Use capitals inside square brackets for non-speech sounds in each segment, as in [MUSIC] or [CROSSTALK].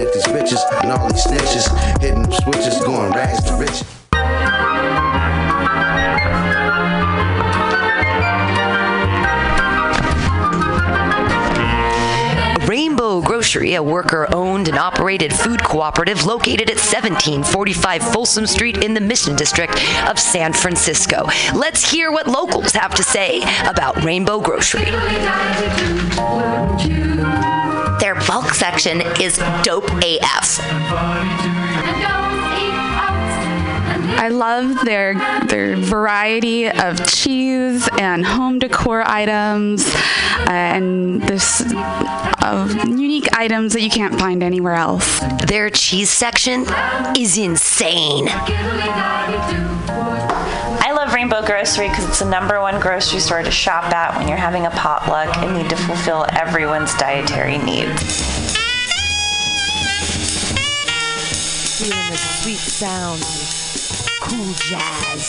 at these bitches and all these snitches. Hitting switches, going rags to riches. Rainbow Grocery, a worker owned and operated food cooperative located at 1745 Folsom Street in the Mission District of San Francisco. Let's hear what locals have to say about Rainbow Grocery. Their bulk section is dope AF. I love their their variety of cheese and home decor items uh, and this of unique items that you can't find anywhere else. Their cheese section is insane. Rainbow Grocery because it's the number one grocery store to shop at when you're having a potluck and need to fulfill everyone's dietary needs. Feeling the sweet sound cool jazz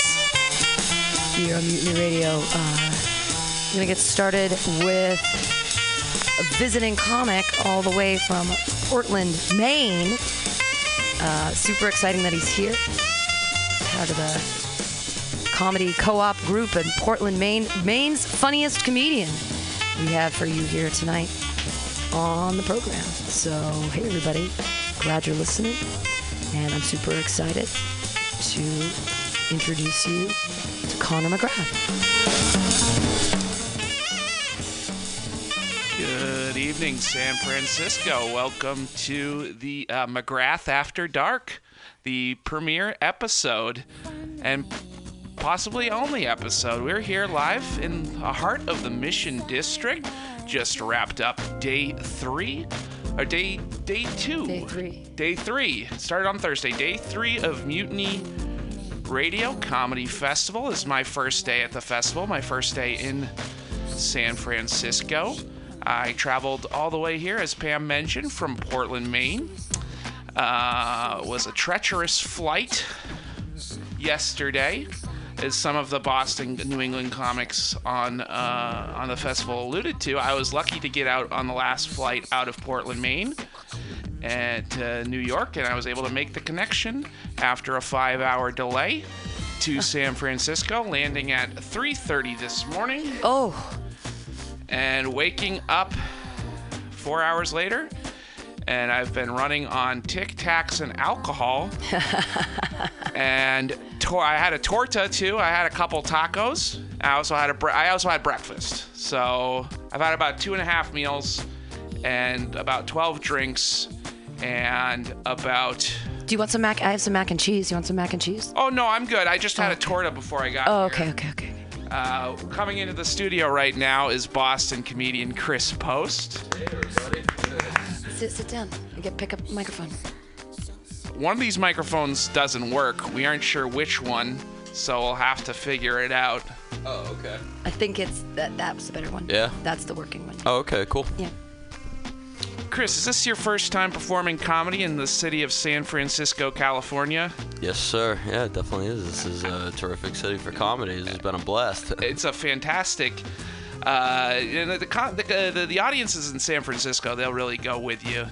here on Mutiny Radio. Uh, I'm gonna get started with a visiting comic all the way from Portland, Maine. Uh, super exciting that he's here. Part of the comedy co-op group in Portland, Maine. Maine's funniest comedian we have for you here tonight on the program. So, hey everybody, glad you're listening, and I'm super excited to introduce you to Connor McGrath. Good evening, San Francisco. Welcome to the uh, McGrath After Dark, the premiere episode, and possibly only episode. We're here live in the heart of the Mission District. Just wrapped up day three, or day day two. Day three. Day three. Started on Thursday. Day three of Mutiny Radio Comedy Festival This is my first day at the festival. My first day in San Francisco. I traveled all the way here, as Pam mentioned, from Portland, Maine. Uh, was a treacherous flight yesterday, as some of the Boston, New England comics on uh, on the festival alluded to. I was lucky to get out on the last flight out of Portland, Maine, and to New York, and I was able to make the connection after a five-hour delay to [LAUGHS] San Francisco, landing at 3:30 this morning Oh, and waking up four hours later. And I've been running on Tic Tacs and alcohol. [LAUGHS] and tor- I had a torta too. I had a couple tacos. I also had a bre- I also had breakfast. So I've had about two and a half meals, and about 12 drinks, and about. do you want some mac? I have some mac and cheese. You want some mac and cheese? Oh no, I'm good. I just had a torta before I got Oh, here. okay, okay, okay. Uh, coming into the studio right now is Boston comedian Chris Post. Sit, sit down. I get pick up microphone. One of these microphones doesn't work. We aren't sure which one, so we'll have to figure it out. Oh, okay. I think it's that. That's the better one. Yeah? That's the working one. Oh, okay, cool. Yeah. Chris, is this your first time performing comedy in the city of San Francisco, California? Yes, sir. Yeah, it definitely is. This is a terrific city for comedy. This has been a blast. It's a fantastic. Uh, and the, the, the, uh, the the audiences in San Francisco, they'll really go with you.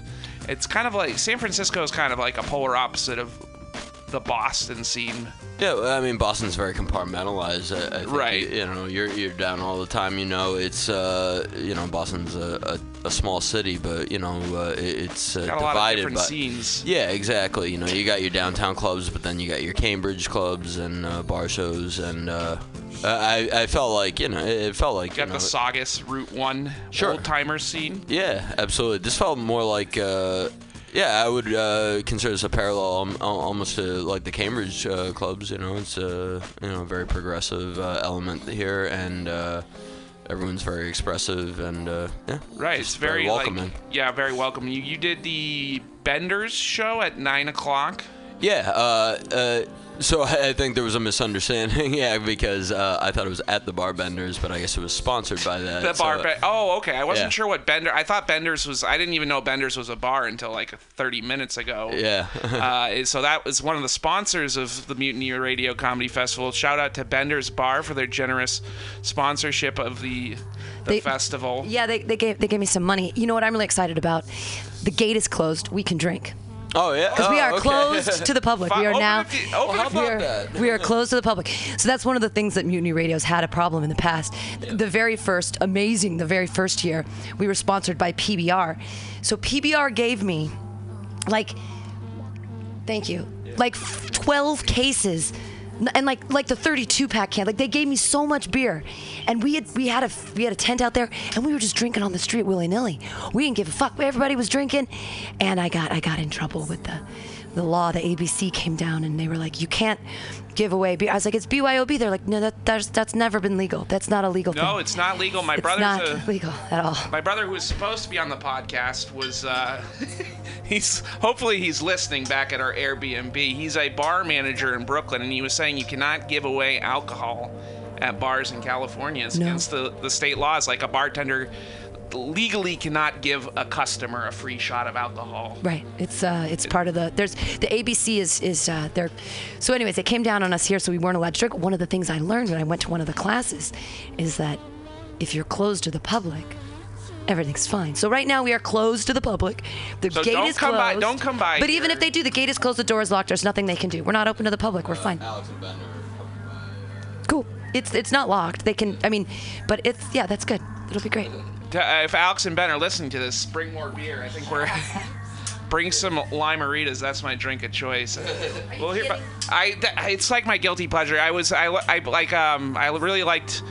It's kind of like San Francisco is kind of like a polar opposite of the Boston scene. Yeah, I mean Boston's very compartmentalized. I, I think Right. You, you know, you're you're down all the time. You know, it's uh, you know Boston's a, a, a small city, but you know uh, it's uh, Got a lot of divided different by. scenes. Yeah, exactly. You know, you got your downtown clubs, but then you got your Cambridge clubs and uh, bar shows, and uh, I I felt like you know it, felt like Got you the know, Saugus Route One Sure. old timer scene. Yeah, absolutely. This felt more like, uh, yeah, I would uh, consider this a parallel almost to like the Cambridge uh, clubs. You know, it's a you know very progressive uh, element here, and uh, everyone's very expressive, and uh, yeah, Right, it's very, welcoming. like yeah, very welcoming. You you did the Benders show at nine o'clock. Yeah. Uh, uh, so I [LAUGHS] I think there was a misunderstanding. [LAUGHS] yeah, because uh, I thought it was at the Barbenders, but I guess it was sponsored by that. The so- bar. Be- oh, okay. I wasn't yeah. sure what Bender. I thought Benders was. I didn't even know Benders was a bar until like 30 minutes ago. Yeah. [LAUGHS] uh, so that was one of the sponsors of the Mutiny Radio Comedy Festival. Shout out to Bender's Bar for their generous sponsorship of the the They- festival. Yeah, they, they gave they gave me some money. You know what I'm really excited about the gate is closed. We can drink Oh yeah. because we Oh, are okay. closed to the public. We are open now. to- open we about are, that? we are closed to the public. So that's one of the things that Mutiny Radio's had a problem in the past. The very first, amazing, the very first year, we were sponsored by PBR. So PBR gave me, like, thank you, like 12 cases. And like like the 32 pack can, like they gave me so much beer, and we had we had a we had a tent out there, and we were just drinking on the street willy nilly. We didn't give a fuck. Everybody was drinking, and I got I got in trouble with the the law. The ABC came down and they were like, you can't give away. I was like, it's BYOB. They're like, no, that that's that's never been legal. That's not a legal thing. No, it's not legal. My It's brother's not a, legal at all. my brother who was supposed to be on the podcast was uh, [LAUGHS] he's hopefully he's listening back at our Airbnb. He's a bar manager in Brooklyn and he was saying you cannot give away alcohol at bars in California. It's No. against the, the state laws. Like a bartender legally cannot give a customer a free shot of alcohol. Right. It's uh, it's part of the there's the ABC is is uh, there. So, anyways, it came down on us here, so we weren't allowed to drink. One of the things I learned when I went to one of the classes is that if you're closed to the public, everything's fine. So right now we are closed to the public. The So gate don't is come by- closed. don't come by But even if they do, the gate is closed. The door is locked. There's nothing they can do. We're not open to the public. We're fine. Alex and Ben are Cool. It's it's not locked. They can. I mean, but it's yeah. That's good. It'll be great. Uh, if Alex and Ben are listening to this, bring more beer. I think we're [LAUGHS] bring some Lime-A-Ritas. That's my drink of choice. well, here, I th- it's like my guilty pleasure. I was I, I like um I really liked.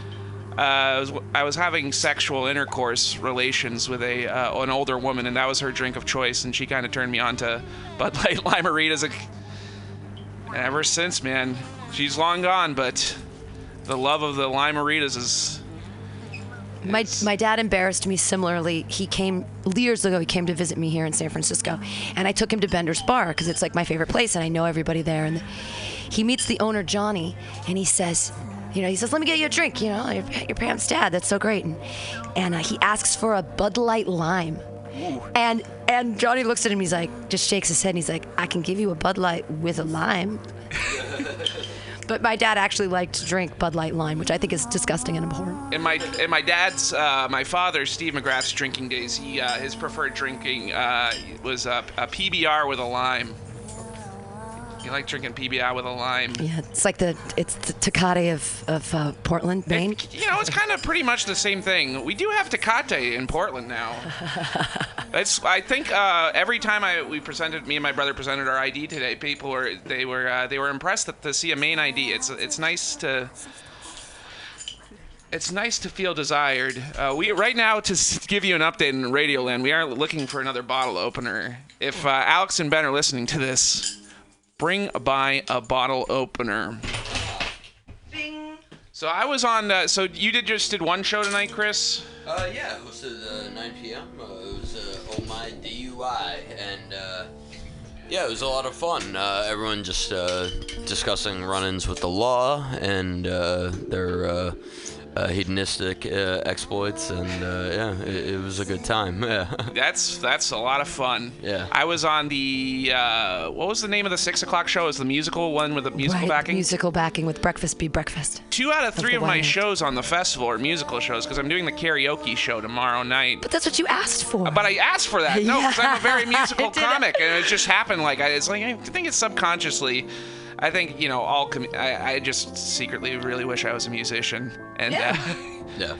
Uh, I was, I was having sexual intercourse relations with a uh, an older woman, and that was her drink of choice, and she kind of turned me on to Bud Light [LAUGHS] Limeritas. And ever since, man, she's long gone, but the love of the Limeritas is My, my dad embarrassed me similarly. He came years ago. He came to visit me here in San Francisco, and I took him to Bender's Bar because it's like my favorite place, and I know everybody there. And he meets the owner Johnny, and he says, you know, he says, "Let me get you a drink." You know, your, your parents' dad. That's so great. And and uh, he asks for a Bud Light Lime. And and Johnny looks at him. He's like, just shakes his head. and He's like, "I can give you a Bud Light with a lime." [LAUGHS] But my dad actually liked to drink Bud Light Lime, which I think is disgusting and abhorrent. in my in my dad's uh, my father Steve McGrath's drinking days, he uh, his preferred drinking uh, was a, a PBR with a lime. He liked drinking PBR with a lime. Yeah, it's like the it's the Tecate of of uh, Portland, Maine. It- you know, it's kind of pretty much the same thing. We do have Tecate in Portland now. [LAUGHS] It's I think uh, every time I we presented me and my brother presented our ID today, people were they were uh, they were impressed that, to see a Maine ID. It's it's nice to. It's nice to feel desired. Uh, we right now to give you an update in Radioland. We are looking for another bottle opener. If uh, Alex and Ben are listening to this, bring by a bottle opener. So I was on. Uh, so you did just did one show tonight, Chris? Uh, yeah, it was at uh, 9 p.m. Uh, it was Oh My DUI, and uh, yeah, it was a lot of fun. Uh, everyone just uh, discussing run-ins with the law and uh, their hedonistic uh, exploits, and uh, yeah, it, it was a good time. [LAUGHS] Yeah. That's that's a lot of fun. Yeah. I was on the uh, what was the name of the six o'clock show? It was the musical one with the musical right, backing? musical backing with breakfast be breakfast. Two out of three the of my shows on the festival are musical shows because I'm doing the karaoke show tomorrow night. But that's what you asked for. But I asked for that. No, because I'm a [LAUGHS] very musical comic, and it just happened. Like I, it's like I think it's subconsciously. I think you know all. Com- I, I just secretly really wish I was a musician, and uh, [LAUGHS] yeah.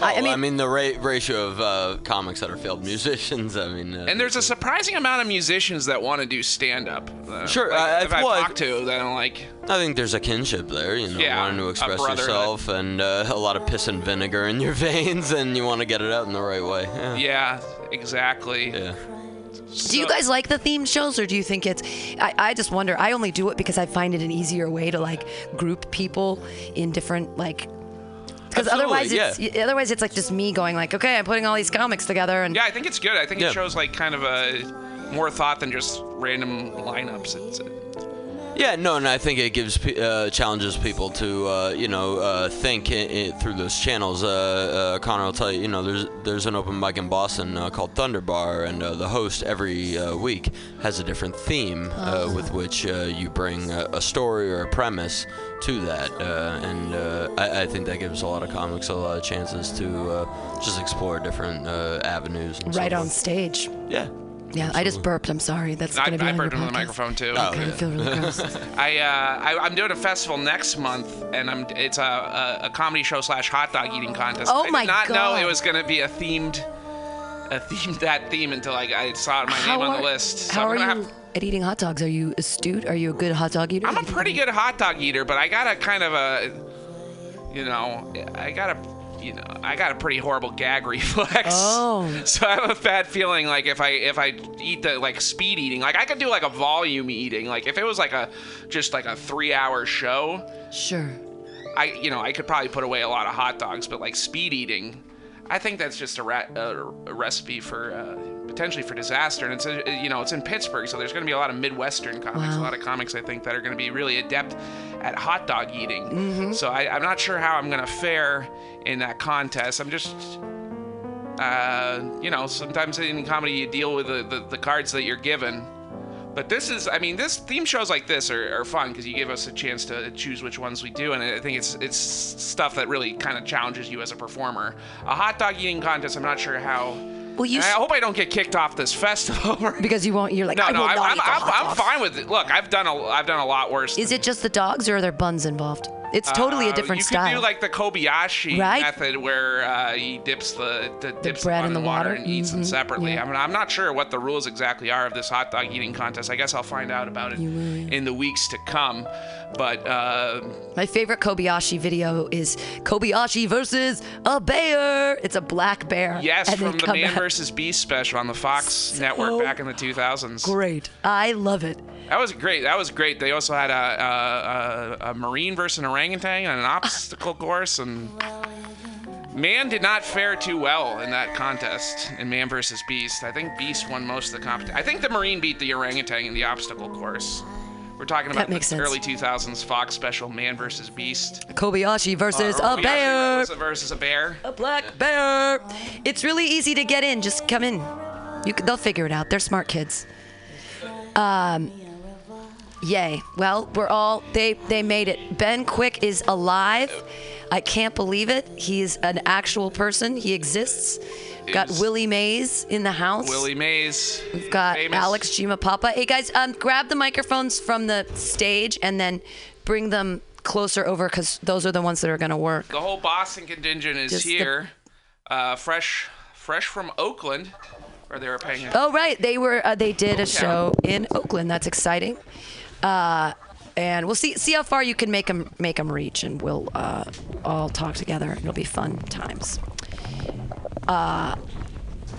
I- I mean- I mean the ra- ratio of uh, comics that are failed [LAUGHS] musicians. I mean, uh, and there's a surprising amount of musicians that want to do stand up. Uh, Sure, like, I- if I've- I well, talk to, then I'm like, I think there's a kinship there, you know, Yeah, wanting to express yourself and uh, a lot of piss and vinegar in your [LAUGHS] veins, and you want to get it out in the right way. Yeah. yeah, exactly. Yeah. Do you guys like the themed shows, or do you think it's? I, I just wonder. I only do it because I find it an easier way to like group people in different like. Because Absolutely, otherwise, it's otherwise it's like just me going like, okay, I'm putting all these comics together, and Yeah, I think it's good. I think Yeah. it shows like kind of a more thought than just random lineups. It's, uh, Yeah, no, and I think it gives uh, challenges people to uh, you know uh, think i i through those channels. Uh, uh, Connor will tell you, you know, there's there's an open mic in Boston uh, called Thunder Bar, and uh, the host every uh, week has a different theme uh, with which uh, you bring a, a story or a premise to that, uh, and uh, I, I think that gives a lot of comics a lot of chances to uh, just explore different uh, avenues. And so right on stage. Yeah. Yeah, I just burped. I'm sorry. That's I, gonna be I on your burped into the microphone too. Okay, I feel really gross. [LAUGHS] [LAUGHS] I, uh, I I'm doing a festival next month, and I'm it's a, a, a comedy show slash hot dog eating contest. Oh I my did not know it was gonna be a themed, a themed that theme until I, I saw my How name on the list. So how I'm are you have- at eating hot dogs? Are you astute? Are you a good hot dog eater? I'm a pretty good hot dog eater, but I got a kind of a, you know, I got a, you know, I got a pretty horrible gag [LAUGHS] reflex. Oh. So I have a bad feeling like if I if I eat the like speed eating, like I could do like a volume eating. Like if it was like a just like a three hour show, Sure. I you know I could probably put away a lot of hot dogs, but like speed eating, I think that's just a, ra- a, a recipe for uh, potentially for disaster. And it's you know it's in Pittsburgh, so there's going to be a lot of Midwestern comics, a lot of comics I think that are going to be really adept at hot dog eating. Mm-hmm. So I, I'm not sure how I'm going to fare in that contest. I'm just. Uh, you know, sometimes in comedy you deal with the, the, the cards that you're given. But this is, I mean, this theme shows like this are, are fun because you give us a chance to choose which ones we do, and I think it's it's stuff that really kind of challenges you as a performer. A hot dog eating contest, I'm not sure how. Well, you I hope I don't get kicked off this [LAUGHS] festival. because you won't. You're like, no, I no, I'm, not I'm, I'm, I'm fine with it. Look, I've done a I've done a lot worse. Is it just the dogs or are there buns involved? It's totally a uh, different you style. could do like the Kobayashi Right? method where uh, he dips the, the, dips bread in the water? and eats them Mhm, separately. yeah. I mean, I'm not sure what the rules exactly are of this hot dog eating contest. I guess I'll find out about it in the weeks to come. But uh, My favorite Kobayashi video is Kobayashi versus a bear. It's a black bear. yes, from the Man out- vs. Beast special on the Fox network back in the 2000s. Great. I love it. That was great. That was great. They also had a, a, a, a marine versus an orangutan on an obstacle course, and man did not fare too well in that contest in Man versus Beast. I think Beast won most of the competition. I think the marine beat the orangutan in the obstacle course. We're talking about the early 2000s Fox special Man versus Beast. Kobayashi versus Uh, a bear. versus- a bear. A black bear. It's really easy to get in. Just come in. You they'll figure it out. They're smart kids. Um, yay. Well, we're all they they made it. Ben Quick is alive. I can't believe it. He's an actual person. He exists. Got Willie Mays in the house. Willie Mays. We've got famous. Alex Giampapa. Hey guys, um, grab the microphones from the stage and then bring them closer over because those are the ones that are gonna work. The whole Boston contingent is Just the- here, uh, fresh, fresh from Oakland, where they were paying. Oh right, they were. Uh, they did a show in Oakland. That's exciting. Uh, and we'll see see how far you can make them make them reach, and we'll uh, all talk together. It'll be fun times. Uh,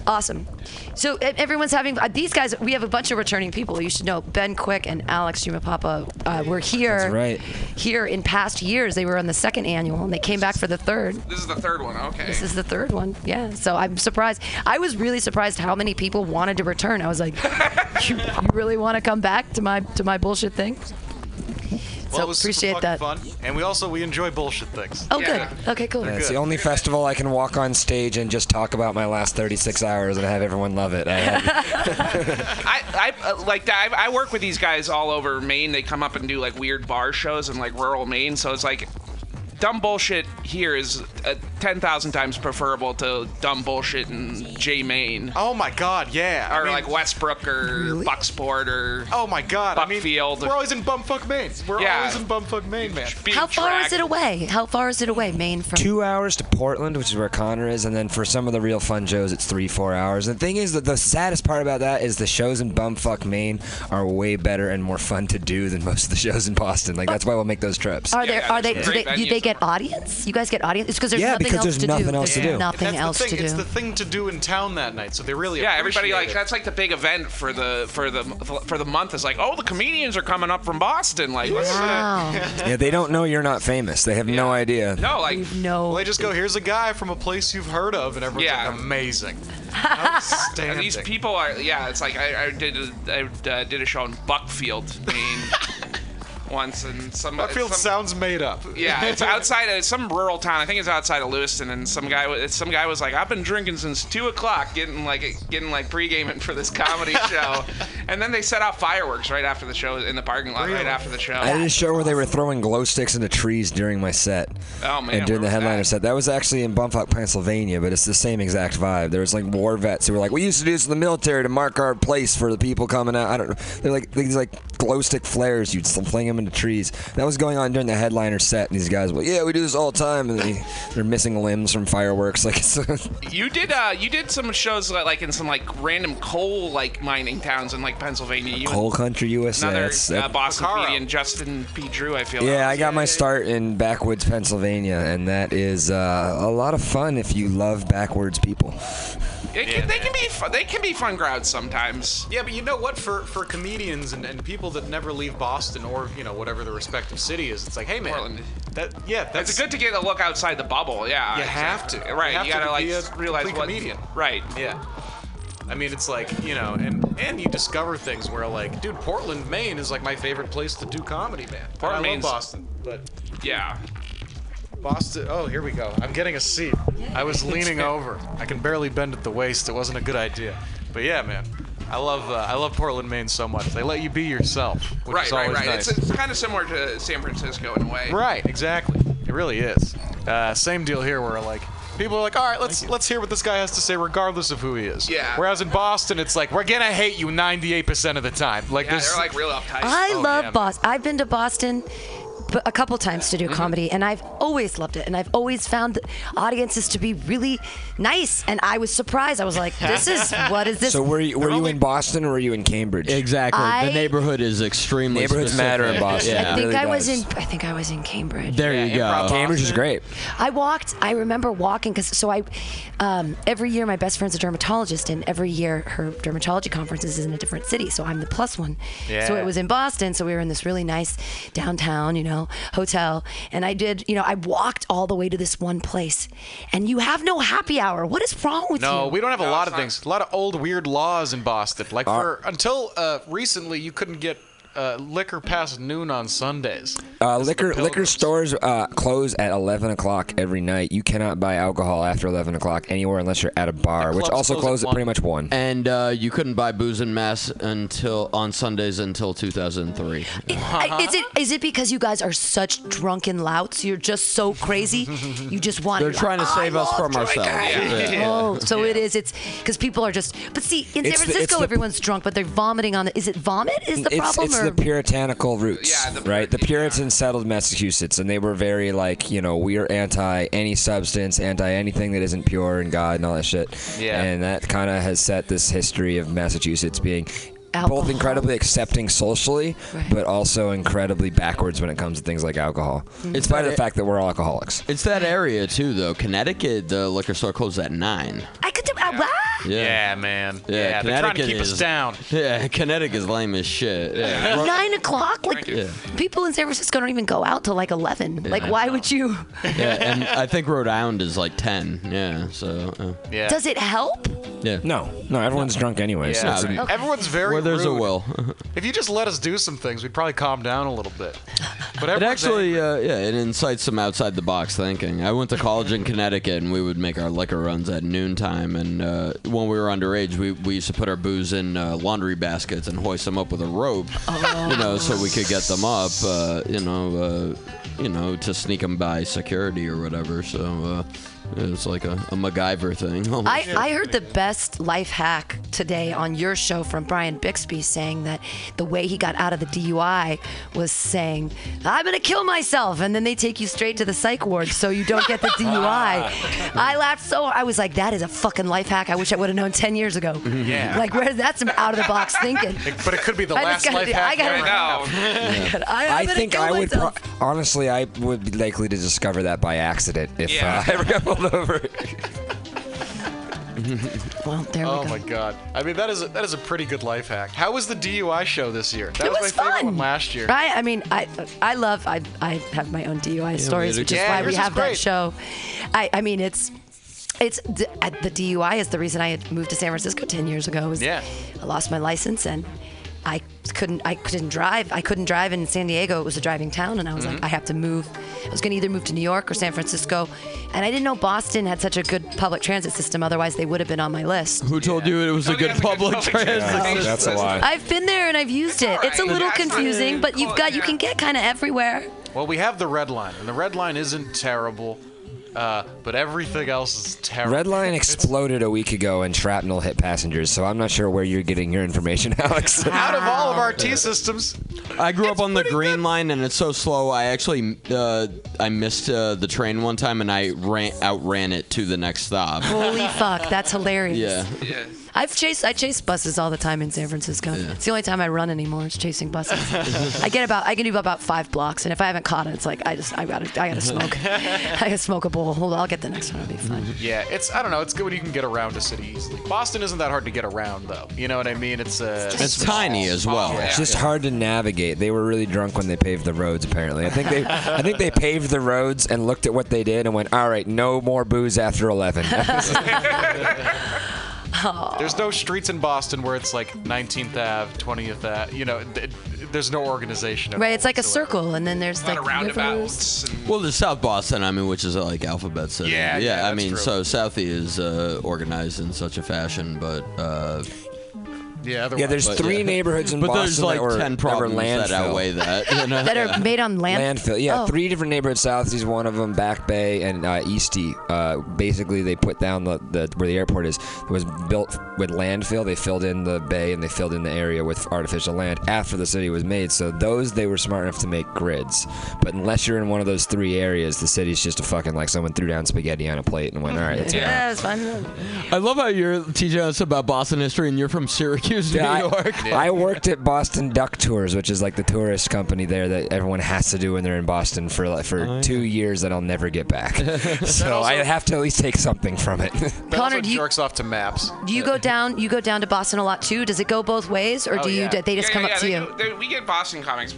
awesome. So everyone's having uh, these guys. We have a bunch of returning people. You should know Ben Quick and Alex Giampapa uh, were here. That's right. Here in past years, they were on the second annual, and they came back for the third. This is the third one. Okay. This is the third one. Yeah. So I'm surprised. I was really surprised how many people wanted to return. I was like, [LAUGHS] you, you really want to come back to my to my bullshit thing? Well, so it was appreciate fucking that. fun, and we also we enjoy bullshit things. Oh, Yeah. good. Okay, cool. Yeah, it's the only festival I can walk on stage and just talk about my last 36 hours and have everyone love it. I [LAUGHS] I, I uh, like I, I work with these guys all over Maine. They come up and do like weird bar shows in like rural Maine. So it's like dumb bullshit here is uh, ten thousand times preferable to dumb bullshit in J Maine Oh my god, yeah. I or mean, like Westbrook or Bucksport or Oh my god. I Buckfield. mean, we're always in bumfuck Maine. We're Yeah. always in bumfuck Maine, man. being How far is it away? How far is it away, Maine from? two hours to Portland, which is where Connor is, and then for some of the real fun shows, it's three, four hours. And the thing is that the saddest part about that is the shows in bumfuck Maine are way better and more fun to do than most of the shows in Boston. Like that's why we'll make those trips. Are there? yeah, are they? Do they, great do they venues get audience? You guys get audience? It's because there's Yeah, nothing because else there's to nothing do. else to do. Nothing That's else the thing. to do. It's the thing to do in town that night. So they really Yeah, everybody appreciate like it. that's like the big event for the for the for the month is like oh the comedians are coming up from Boston like let's, wow. Yeah, they don't know you're not famous. They have no idea. no like no. Well, they just go, here's a guy from a place you've heard of, and everyone's Yeah. like, amazing. [LAUGHS] And Outstanding. these people are, yeah. It's like I, I did, a, I uh, did a show in Buckfield, Maine, [LAUGHS] once, and some Buckfield some, sounds made up. Yeah, it's [LAUGHS] outside of some rural town. I think it's outside of Lewiston, and some guy some guy was like, "I've been drinking since two o'clock, getting like getting like pre-gaming for this comedy [LAUGHS] show," and then they set off fireworks right after the show in the parking lot right after the show. I did a show where they were throwing glow sticks into trees during my set. Oh, man, And during the headliner that? set, that was actually in Bumfuck, Pennsylvania, but it's the same exact vibe. There was like war vets who were like, "We used to do this in the military to mark our place for the people coming out." I don't know. They're like these like glow stick flares. You'd fling them into trees. That was going on during the headliner set, and these guys were, like, "Yeah, we do this all the time," and they, they're missing limbs from fireworks. Like, [LAUGHS] it's, You did uh you did some shows like, like in some like random coal like mining towns in like Pennsylvania. You coal country USA. Another That's- uh, that- Boston comedian, Justin P. Drew. I feel. Yeah, I got my start in backwoods Pennsylvania, and that is uh, a lot of fun if you love backwards people. It can, they can be fun, they can be fun crowds sometimes. Yeah, but you know what? For for comedians and, and people that never leave Boston or you know whatever the respective city is, it's like, hey man, Portland. that yeah, that's it's good to get a look outside the bubble. Yeah, You have to. Right, You have you, gotta like realize what. comedian. Right. Yeah. I mean, it's like you know, and and you discover things where like, dude, Portland, Maine is like my favorite place to do comedy, man. Portland, I love Boston, but Yeah. Boston. Oh, here we go. I'm getting a seat. I was [LAUGHS] leaning over. I can barely bend at the waist. It wasn't a good idea. But yeah, man. I love uh, I love Portland, Maine so much. They let you be yourself, which right, is always right. nice. It's, it's kind of similar to San Francisco in a way. Right, exactly. It really is. Uh, same deal here, where like people are like, all right, let's let's hear what this guy has to say, regardless of who he is. Yeah. Whereas in Boston, it's like we're gonna hate you 98% of the time. Like Yeah, this. they're like real uptight. I Oh, love yeah, Boston. I've been to Boston b- a couple times to do Mm-hmm. comedy, and I've always loved it. And I've always found audiences to be really nice. And I was surprised. I was like, "This is what is this?" So were you were you in Boston or were you in Cambridge? Exactly. I- the neighborhood is extremely Neighborhoods matter in. Boston. Yeah. I think really I was does. in. I think I was in Cambridge. There you go. Cambridge is great. I walked. I remember walking because so I, um, every year my best friend's a dermatologist, and every year her dermatology conferences is in a different city. So I'm the plus one. Yeah. So it was in Boston. So we were in this really nice downtown, you know, hotel, and I did, you know, I walked all the way to this one place, and you have no happy hour. What is wrong with you? no, we don't have a lot of not. things. A lot of old weird laws in Boston. Like for until uh, recently, you couldn't get uh, liquor past noon on Sundays. Uh, This is the liquor liquor stores uh, close at 11 o'clock every night. You cannot buy alcohol after 11 o'clock anywhere unless you're at a bar, which clubs also close at at pretty much one. And uh, you couldn't buy booze in mass until on Sundays until 2003. I- Is it is it because you guys are such drunken louts? You're just so crazy. You just want. They're trying to I save us from drinking. ourselves. Yeah. Oh, so it is. It's because people are just. But see, in San It's the- it's Francisco, the- everyone's drunk, but they're vomiting on the. Is it vomit? Is the it's, problem? it's or? The puritanical roots, Yeah, the right? The Puritan- Puritans settled Massachusetts, and they were very like, you know, we are anti any substance, anti anything that isn't pure and God and all that shit. Yeah. And that kind of has set this history of Massachusetts being Alcohol. both incredibly accepting socially, Right. but also incredibly backwards when it comes to things like alcohol. Mm-hmm. In spite of the fact that we're all alcoholics. It's that area too, though. Connecticut, the liquor store closes at nine. I could do. Uh, what? Yeah, man. Yeah, Yeah, they're trying to Connecticut keep us down. [LAUGHS] Yeah, Connecticut's lame as shit. [LAUGHS] Yeah. Nine o'clock? Like Yeah. people in San Francisco don't even go out till like eleven. Like, why would you? [LAUGHS] yeah, and I think Rhode Island is like ten. Yeah, so uh, Yeah. Does it help? yeah. No, no, everyone's drunk anyway. so Yeah. it's- Okay. Everyone's very Where there's a will. [LAUGHS] If you just let us do some things, we'd probably calm down a little bit. [LAUGHS] But It everyone's actually, uh, yeah, it incites some outside the box thinking. I went to college in Connecticut, and we would make our liquor runs at noontime. And uh, when we were underage, we, we used to put our booze in uh, laundry baskets and hoist them up with a rope, you know, so we could get them up, uh, you know, uh, you know, to sneak them by security or whatever. So it was like a, a MacGyver thing. [LAUGHS] I, I heard the best life hack today on your show from Brian Bixby saying that the way he got out of the DUI was saying, I'm going to kill myself. And then they take you straight to the psych ward so you don't get the [LAUGHS] DUI. I laughed so I was like, that is a fucking life hack. I wish I would have known 10 years ago. Yeah. Like, where that's some out of the box thinking. But it could be the I last life do- hack I gotta- ever. [LAUGHS] I know. I, I think kill I would. Pro- honestly, I would be likely to discover that by accident if Yeah. uh, I ever got pulled over. [LAUGHS] well, there Oh we go. my god! I mean, that is a, that is a pretty good life hack. How was the DUI show this year? That it was, my favorite fun. one last year. Right? I mean, I I love I I have my own DUI stories, which good- is Yeah, why we have that show. I I mean, it's it's d- uh, the DUI is the reason I had moved to San Francisco ten years ago. was Yeah. I lost my license and I couldn't I couldn't drive. I couldn't drive in San Diego. It was a driving town, and I was Mm-hmm. like, I have to move. I was gonna either move to New York or San Francisco, and I didn't know Boston had such a good public transit system. Otherwise, they would have been on my list. Who told you it was a good yeah, it's a good public public transit? transit. Yeah, that's a lie. I've been there and I've used it. It's a little confusing, but you've got you can get kind of everywhere. Well, we have the red line, and the red line isn't terrible, uh, but everything else is terrible. Red Line exploded a week ago and shrapnel hit passengers, so I'm not sure where you're getting your information, [LAUGHS] Alex. Out of all of our T systems, I grew up on the green line, and it's so slow. I actually uh, I missed uh, the train one time, and I ran outran it to the next stop. Holy fuck, that's hilarious. Yeah. Yeah. I've chased I chase buses all the time in San Francisco. It's the only time I run anymore. Is chasing buses. [LAUGHS] I get about I can do about five blocks, and if I haven't caught it, it's like I just I gotta I gotta smoke. [LAUGHS] I gotta smoke a bowl. Hold on, I'll get the next one. It'll be fun. yeah, it's I don't know. It's good when you can get around a city easily. Boston isn't that hard to get around, though. You know what I mean? It's uh, It's tiny as well. It's just hard to navigate. They were really drunk when they paved the roads. Apparently, I think they, I think they paved the roads and looked at what they did and went, "All right, no more booze after [LAUGHS] 11." [LAUGHS] There's no streets in Boston where it's like 19th Ave, 20th Ave. You know, th- there's no organization. Right, it's like a circle, and then there's A like of rivers. roundabouts. Well, there's South Boston, I mean, which is uh, like Alphabet City. Yeah, yeah, I mean, true. so Southie is uh, organized in such a fashion, but uh, Yeah, yeah, there's But, three yeah. neighborhoods in but Boston there's like that were, ten that were problems that landfill. outweigh that. You know? that are made on land. Landfill, yeah, Oh. three different neighborhoods. Southie's one of them. Back Bay and uh, Eastie. Uh, basically, they put down the, the where the airport is. It was built with landfill. They filled in the bay and they filled in the area with artificial land after the city was made. So those they were smart enough to make grids. But unless you're in one of those three areas, the city's just a fucking like someone threw down spaghetti on a plate and went, all right, let's. [LAUGHS] Yeah, it's fun. I love how you're teaching us about Boston history, and you're from Syracuse, Yeah, New I- York. [LAUGHS] I, worked at Boston Duck Tours, which is like the tourist company there that everyone has to do when they're in Boston for like, for oh, two years that I'll never get back. [LAUGHS] so I have to at least take something from it. [LAUGHS] Connor, also do you- jerks off to maps. Do you go down? You go down to Boston a lot too. Does it go both ways, or Oh, do you? yeah. They just yeah, come yeah, up to you. do- they- we get Boston comics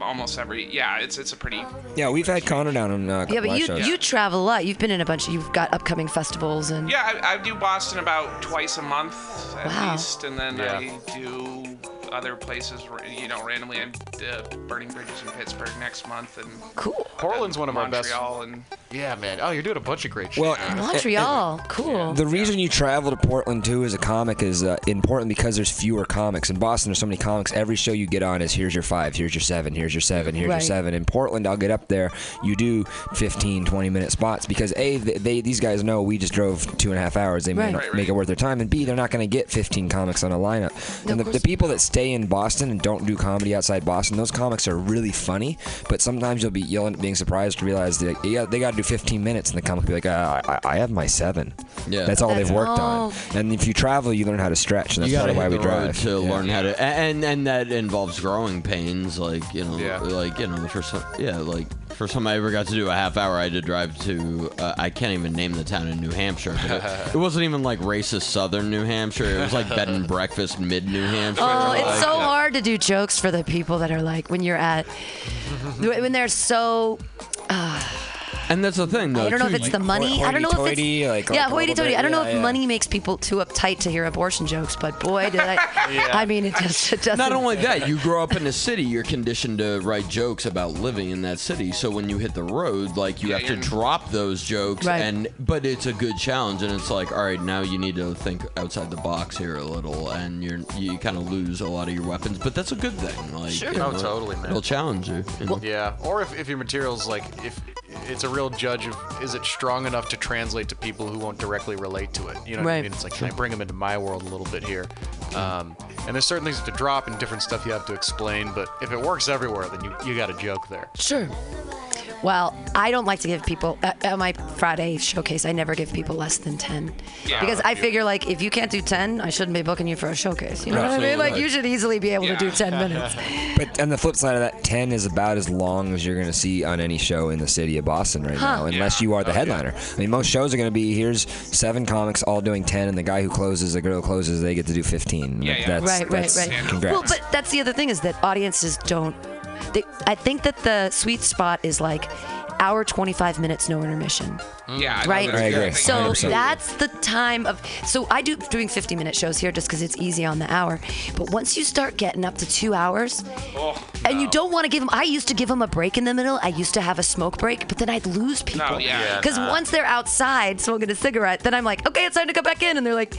almost every. Yeah, it's it's a pretty. yeah, we've had Connor down on uh, Yeah, but you shows. you travel a lot. You've been in a bunch. You've got upcoming festivals and. Yeah, I, I do Boston about twice a month at Wow. least, and then Yeah. I do other places. You know, randomly I'm uh, burning bridges in Pittsburgh next month, and Cool. Portland's one of our best. Montreal, and Yeah, man. Oh, you're doing a bunch of great shit. well, Montreal. [LAUGHS] Cool. The reason you travel to Portland too as a comic is uh, important because there's fewer comics. In Boston, there's so many comics. Every show you get on is here's your five, here's your seven, here's your seven, here's your seven. In Portland, I'll get up there. You do 15, 20 minute spots because a they, they these guys know we just drove two and a half hours. They Right. make, Right, right. make it worth their time, and b they're not going to get 15 comics on a lineup. No, and the, the people that stay in Boston and don't do comedy outside Boston, those comics are really funny. But sometimes you'll be you'll end up being surprised to realize that yeah, they got to do 15 minutes, and the comic will be like, uh, I, I have my seven. Yeah. That's all That's- they've worked on. oh. And if you travel, you learn how to stretch, and that's part of why we drive. to Yeah. learn how to, and and that involves growing pains, like you know, Yeah. like you know, for some, yeah, like first time I ever got to do a half hour, I had to drive to, uh, I can't even name the town in New Hampshire, but it, [LAUGHS] it wasn't even like racist Southern New Hampshire. It was like bed and breakfast mid New Hampshire. Oh, like, it's so hard to do jokes for the people that are like when you're at when they're so. Uh, And that's the thing, though. I don't know if it's you- the money. I don't know if it's like- yeah, like hoity-toity. bit, I don't know yeah, if yeah. money makes people too uptight to hear abortion jokes, but boy, did I! [LAUGHS] I mean, it just it doesn't. Not only [LAUGHS] that, you grow up in a city, you're conditioned to write jokes about living in that city. So when you hit the road, like you have to drop those jokes, Right. and but it's a good challenge, and it's like, all right, now you need to think outside the box here a little, and you're you kind of lose a lot of your weapons, but that's a good thing. Like, Sure. you Oh, know, totally, man. It'll challenge you. you know? Yeah, or if, if your material's like if it's a real judge of is it strong enough to translate to people who won't directly relate to it. You know what I mean? It's like can I bring them into my world a little bit here? Um, and there's certain things to drop and different stuff you have to explain. But if it works everywhere, then you you got a joke there. Sure. Well, I don't like to give people at, at my Friday showcase. I never give people less than ten Yeah. because I figure like if you can't do ten, I shouldn't be booking you for a showcase. You know what I mean? Absolutely. Like you should easily be able to do ten minutes. [LAUGHS] But on the flip side of that, 10 is about as long as you're going to see on any show in the city of Boston right now, unless Yeah. you are the oh, headliner. I mean, most shows are going to be here's seven comics all doing 10, and the guy who closes, the girl who closes, they get to do 15. Yeah, Like, yeah. That's, right, right, that's, right. Congrats. Well, but that's the other thing is that audiences don't. They, I think that the sweet spot is like hour 25 minutes, no intermission. Yeah, right. I agree. So 100%. that's the time of. So I do doing 50 minute shows here just because it's easy on the hour. But once you start getting up to two hours, Oh, and you don't want to give them. I used to give them a break in the middle. I used to have a smoke break, but then I'd lose people. No, yeah. Yeah, Because once they're outside smoking a cigarette, then I'm like, okay, it's time to go back in, and they're like.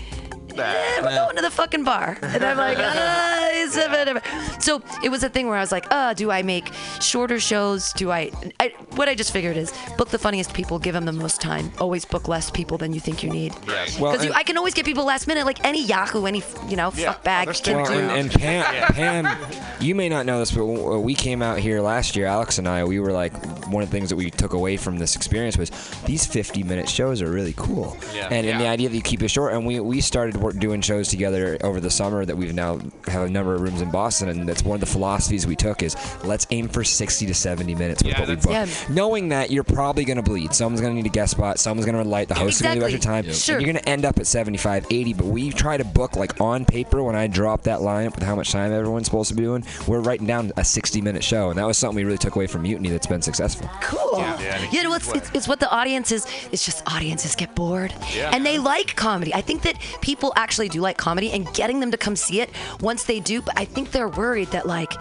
Eh, we're going to the fucking bar, and I'm like, [LAUGHS] ah, it's a whatever. So it was a thing where I was like, uh, do I make shorter shows? Do I, I? What I just figured is book the funniest people, give them the most time. Always book less people than you think you need. Yes. Well, Because I can always get people last minute, like any Yahoo, any you know Yeah. fuck bag Oh, can there's do. Well, and, and Pam, Pam, you may not know this, but when we came out here last year, Alex and I, we were like, one of the things that we took away from this experience was these 50 minute shows are really cool. Yeah. And, and the idea that you keep it short, and we, we started work, doing shows together over the summer that we've now have a number of rooms in Boston, and that's one of the philosophies we took is let's aim for 60 to 70 minutes with Yeah, what we book. Yeah. Knowing that you're probably going to bleed. Someone's going to need a guest spot, someone's going to light, the host is going to Exactly. do extra time, Sure. and you're going to end up at 75, 80, but we try to book like on paper when I drop that lineup with how much time everyone's supposed to be doing, we're writing down a 60 minute show, and that was something we really took away from Mutiny that's been successful. Cool. Yeah, in a you know, it's, it's, it's what the audience is. It's just audiences get bored. Yeah. And they like comedy. I think that people actually do like comedy and getting them to come see it once they do, but I think they're worried that, like,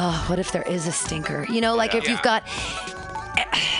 oh, what if there is a stinker? You know, like if Yeah. you've got.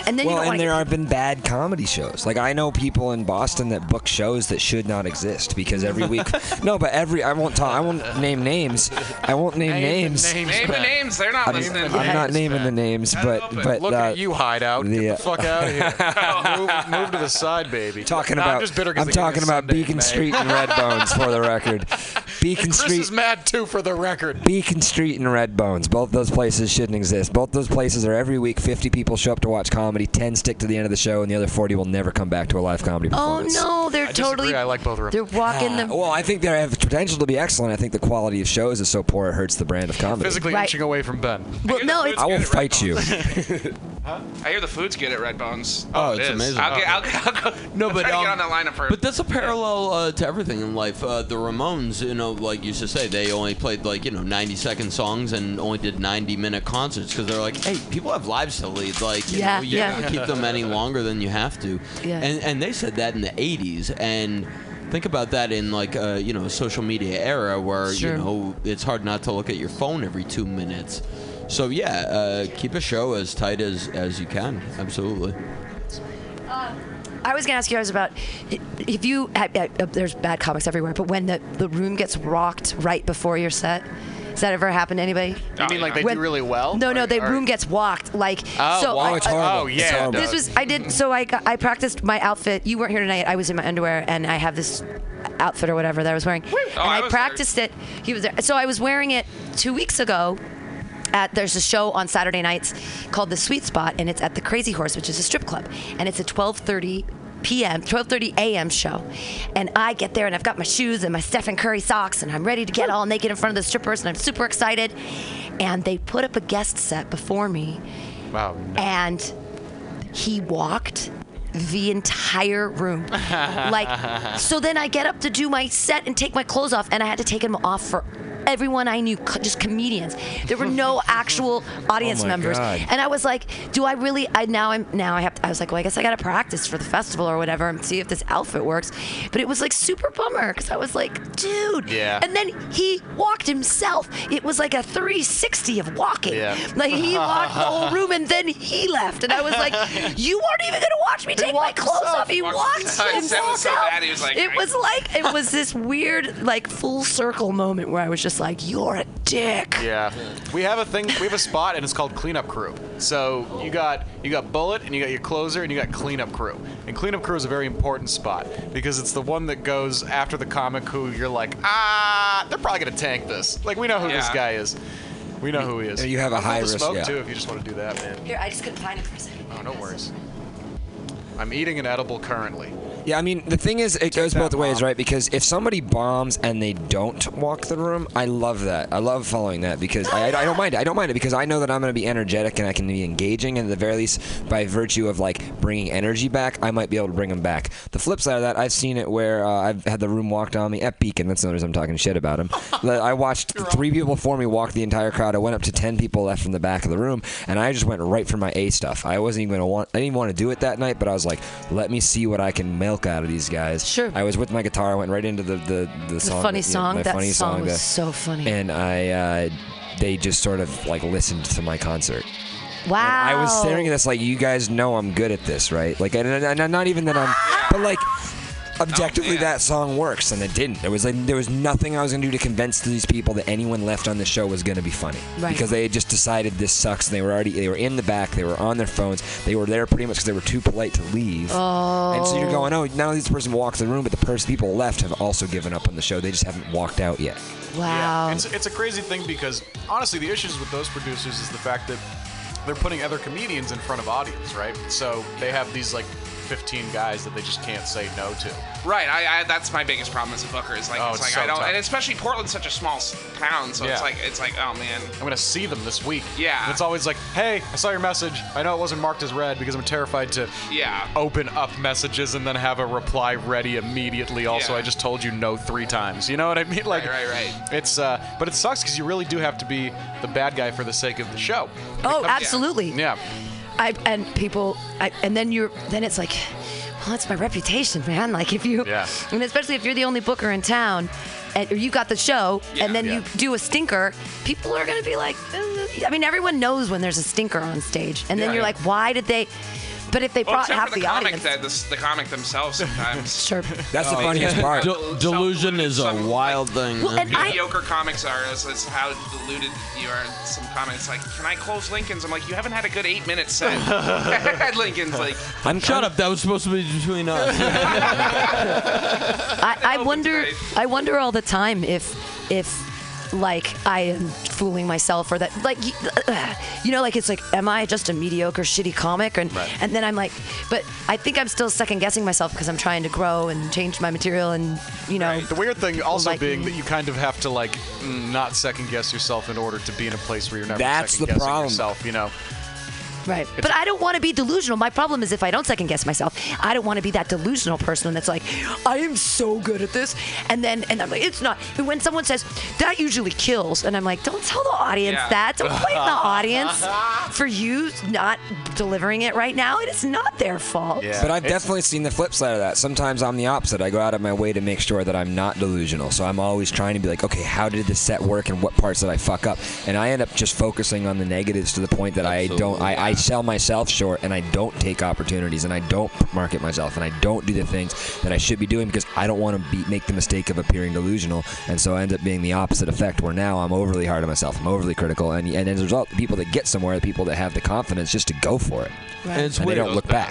And then you Well, don't and there have been bad comedy shows. Like I know people in Boston that book shows that should not exist because every week. [LAUGHS] no, but every I won't talk. I won't name names. I won't name, Name the names. names. Name the names. They're not I'm, listening. I'm not naming the names, but but Look uh, at you, hideout. the, Get uh, the fuck out of here. [LAUGHS] move, move to the side, baby. talking Nah, about. I'm just bitter 'cause I'm they gave me talking about Sunday, Beacon May. Street and Redbones for the record. [LAUGHS] Beacon Chris Street. is mad too, for the record. Beacon Street and Redbones. Both those places shouldn't exist. Both those places are every week 50 people show up to watch comedy, 10 stick to the end of the show, and the other 40 will never come back to a live comedy Oh performance. no, they're I disagree. totally. I like both of them. They're walking the. Ah, well, I think they have potential to be excellent. I think the quality of shows is so poor it hurts the brand of comedy. Physically Right. inching away from Ben. well, no, it's I will fight you. [LAUGHS] I hear the food's good at Red Bones. Oh, it it's is. amazing. I'll get, I'll, I'll go. No, I'm but trying to um, get on that lineup for. But that's a parallel uh, to everything in life. Uh, the Ramones, you know, like you used to say, they only played like you know 90 second songs and only did 90 minute concerts because they're like, hey, people have lives to lead. Like, you Yeah, know, you yeah. can't keep them any longer than you have to. Yeah. And and they said that in the 80s and. Think about that in like a you know social media era where Sure. you know it's hard not to look at your phone every two minutes. So yeah, uh, keep a show as tight as as you can. Absolutely. I was gonna ask you guys about if you uh, uh, there's bad comics everywhere, but when the the room gets rocked right before your set, has that ever happened to anybody? You mean like they When- do really well? No, no, Like, the or- room gets walked like Oh, so. wow, I- it's horrible. Oh, yeah, it horrible. This was I did so I got, I practiced my outfit. You weren't here tonight. I was in my underwear and I have this outfit or whatever that I was wearing. Oh, and Oh, I I, was practiced it. He was there. So I was wearing it 2 weeks ago. At, there's a show on Saturday nights called The Sweet Spot and it's at the Crazy Horse, which is a strip club. And it's a 12:30 p.m. 12:30 a.m. show. And I get there and I've got my shoes and my Stephen Curry socks and I'm ready to get all naked in front of the strippers and I'm super excited. And they put up a guest set before me Wow. no. and he walked the entire room. [LAUGHS] like, so then I get up to do my set and take my clothes off, and I had to take them off for everyone I knew, just comedians. There were no [LAUGHS] actual audience Oh members, God. and I was like, "Do I really?" I now I'm now I have. To, I was like, "Well, I guess I got to practice for the festival or whatever and see if this outfit works." But it was like super bummer because I was like, "Dude," Yeah. And then he walked himself. It was like a 360 of walking. Yeah. Like he walked the whole room and then he left, and I was like, [LAUGHS] "You weren't even gonna watch me take my clothes himself. off. He [LAUGHS] Walked walked himself. himself." That was so bad. He was like, it was like it was this weird, like full circle moment where I was just like, "You're a dick." Yeah, we have a thing. We have a spot, and it's called cleanup crew. So you got you got bullet, and you got your closer, and you got cleanup crew. And cleanup crew is a very important spot because it's the one that goes after the comic who you're like, ah, they're probably gonna tank this. Like we know who this guy is. We know who he is. And you have a I'm high risk, smoke yeah. too if you just want to do that, man. Here, I just couldn't find it for a second. Oh, no worries. I'm eating an edible currently. Yeah, I mean, the thing is, it goes both ways, right? Because if somebody bombs and they don't walk the room, I love that. I love following that because I, I don't mind it. I don't mind it because I know that I'm going to be energetic and I can be engaging, and at the very least, by virtue of like bringing energy back, I might be able to bring them back. The flip side of that, I've seen it where uh, I've had the room walked on me at Beacon. That's the reason I'm talking shit about him. [LAUGHS] I watched three people before me walk the entire crowd. I went up to ten people left from the back of the room, and I just went right for my A stuff. I wasn't even going to want. I didn't even want to do it that night, but I was like, let me see what I can out of these guys. Sure. I was with my guitar. I went right into the the, the, song. funny you know, song? That funny song was the- so funny. And I, uh, they just sort of like listened to my concert. Wow. I was staring at this like, you guys know I'm good at this, right? Like, and, and, and not even that I'm, but like, objectively oh, that song works, and it didn't. There was like, there was nothing I was gonna do to convince these people that anyone left on the show was gonna be funny, Right. because they had just decided this sucks. And they were already, they were in the back, they were on their phones, they were there pretty much because they were too polite to leave. Oh. And so you're oh. going, oh, not only this person walked the room, but the person people left have also given up on the show. They just haven't walked out yet. Wow. It's, it's a crazy thing because honestly, the issues with those producers is the fact that they're putting other comedians in front of audience, right? So they have these like 15 guys that they just can't say no to. Right, I, I that's my biggest problem as a booker is like Oh, it's it's like so I don't, tough. and especially Portland's such a small s- town, so it's like it's like oh man, I'm gonna see them this week. Yeah. And it's always like, hey, I saw your message. I know it wasn't marked as read because I'm terrified to yeah, open up messages and then have a reply ready immediately. Also, Yeah. I just told you no three times. You know what I mean? Like, right, right. It's uh, but it sucks because you really do have to be the bad guy for the sake of the show. Oh, absolutely. Yeah. I and people, I, and then you're, then it's like, well, that's my reputation, man. Like if you, Yeah. and especially if you're the only booker in town, and or you got the show, and then you do a stinker, people are gonna be like, "Uh," I mean, everyone knows when there's a stinker on stage, and then Yeah. you're like, why did they? But if they Well, brought except half for the, the, comic, audience, the, the comic themselves sometimes. [LAUGHS] sure. That's the Oh, funniest yeah. part. Del- delusion is a wild thing. Well, man. and I- Mediocre comics are is, is how deluded you are. Some comments like, "Can I close Lincoln's?" I'm like, "You haven't had a good eight minute set." at Lincoln's like, I'm Shut up. That was supposed to be between us. [LAUGHS] I, I wonder. I wonder all the time if if like I am fooling myself or that like uh, you know like it's like am I just a mediocre shitty comic and and then I'm like but I think I'm still second guessing myself because I'm trying to grow and change my material and you know The weird thing also Like- being that you kind of have to like not second guess yourself in order to be in a place where you're never That's second the guessing problem. yourself. You know. Right. But I don't want to be delusional. My problem is if I don't second guess myself, I don't want to be that delusional person that's like, I am so good at this. And then, and I'm like, it's not. And when someone says, that usually kills, and I'm like, don't tell the audience Yeah. that. Don't blame the [LAUGHS] audience for you not delivering it right now. It is not their fault. But I've definitely seen the flip side of that. Sometimes I'm the opposite. I go out of my way to make sure that I'm not delusional. So I'm always trying to be like, okay, how did this set work and what parts did I fuck up? And I end up just focusing on the negatives to the point that I don't, I, I sell myself short and I don't take opportunities and I don't market myself and I don't do the things that I should be doing because I don't want to be, make the mistake of appearing delusional. And so I end up being the opposite effect where now I'm overly hard on myself. I'm overly critical. And, and as a result, the people that get somewhere are the people that have the confidence just to go for it. And it's and they don't look back.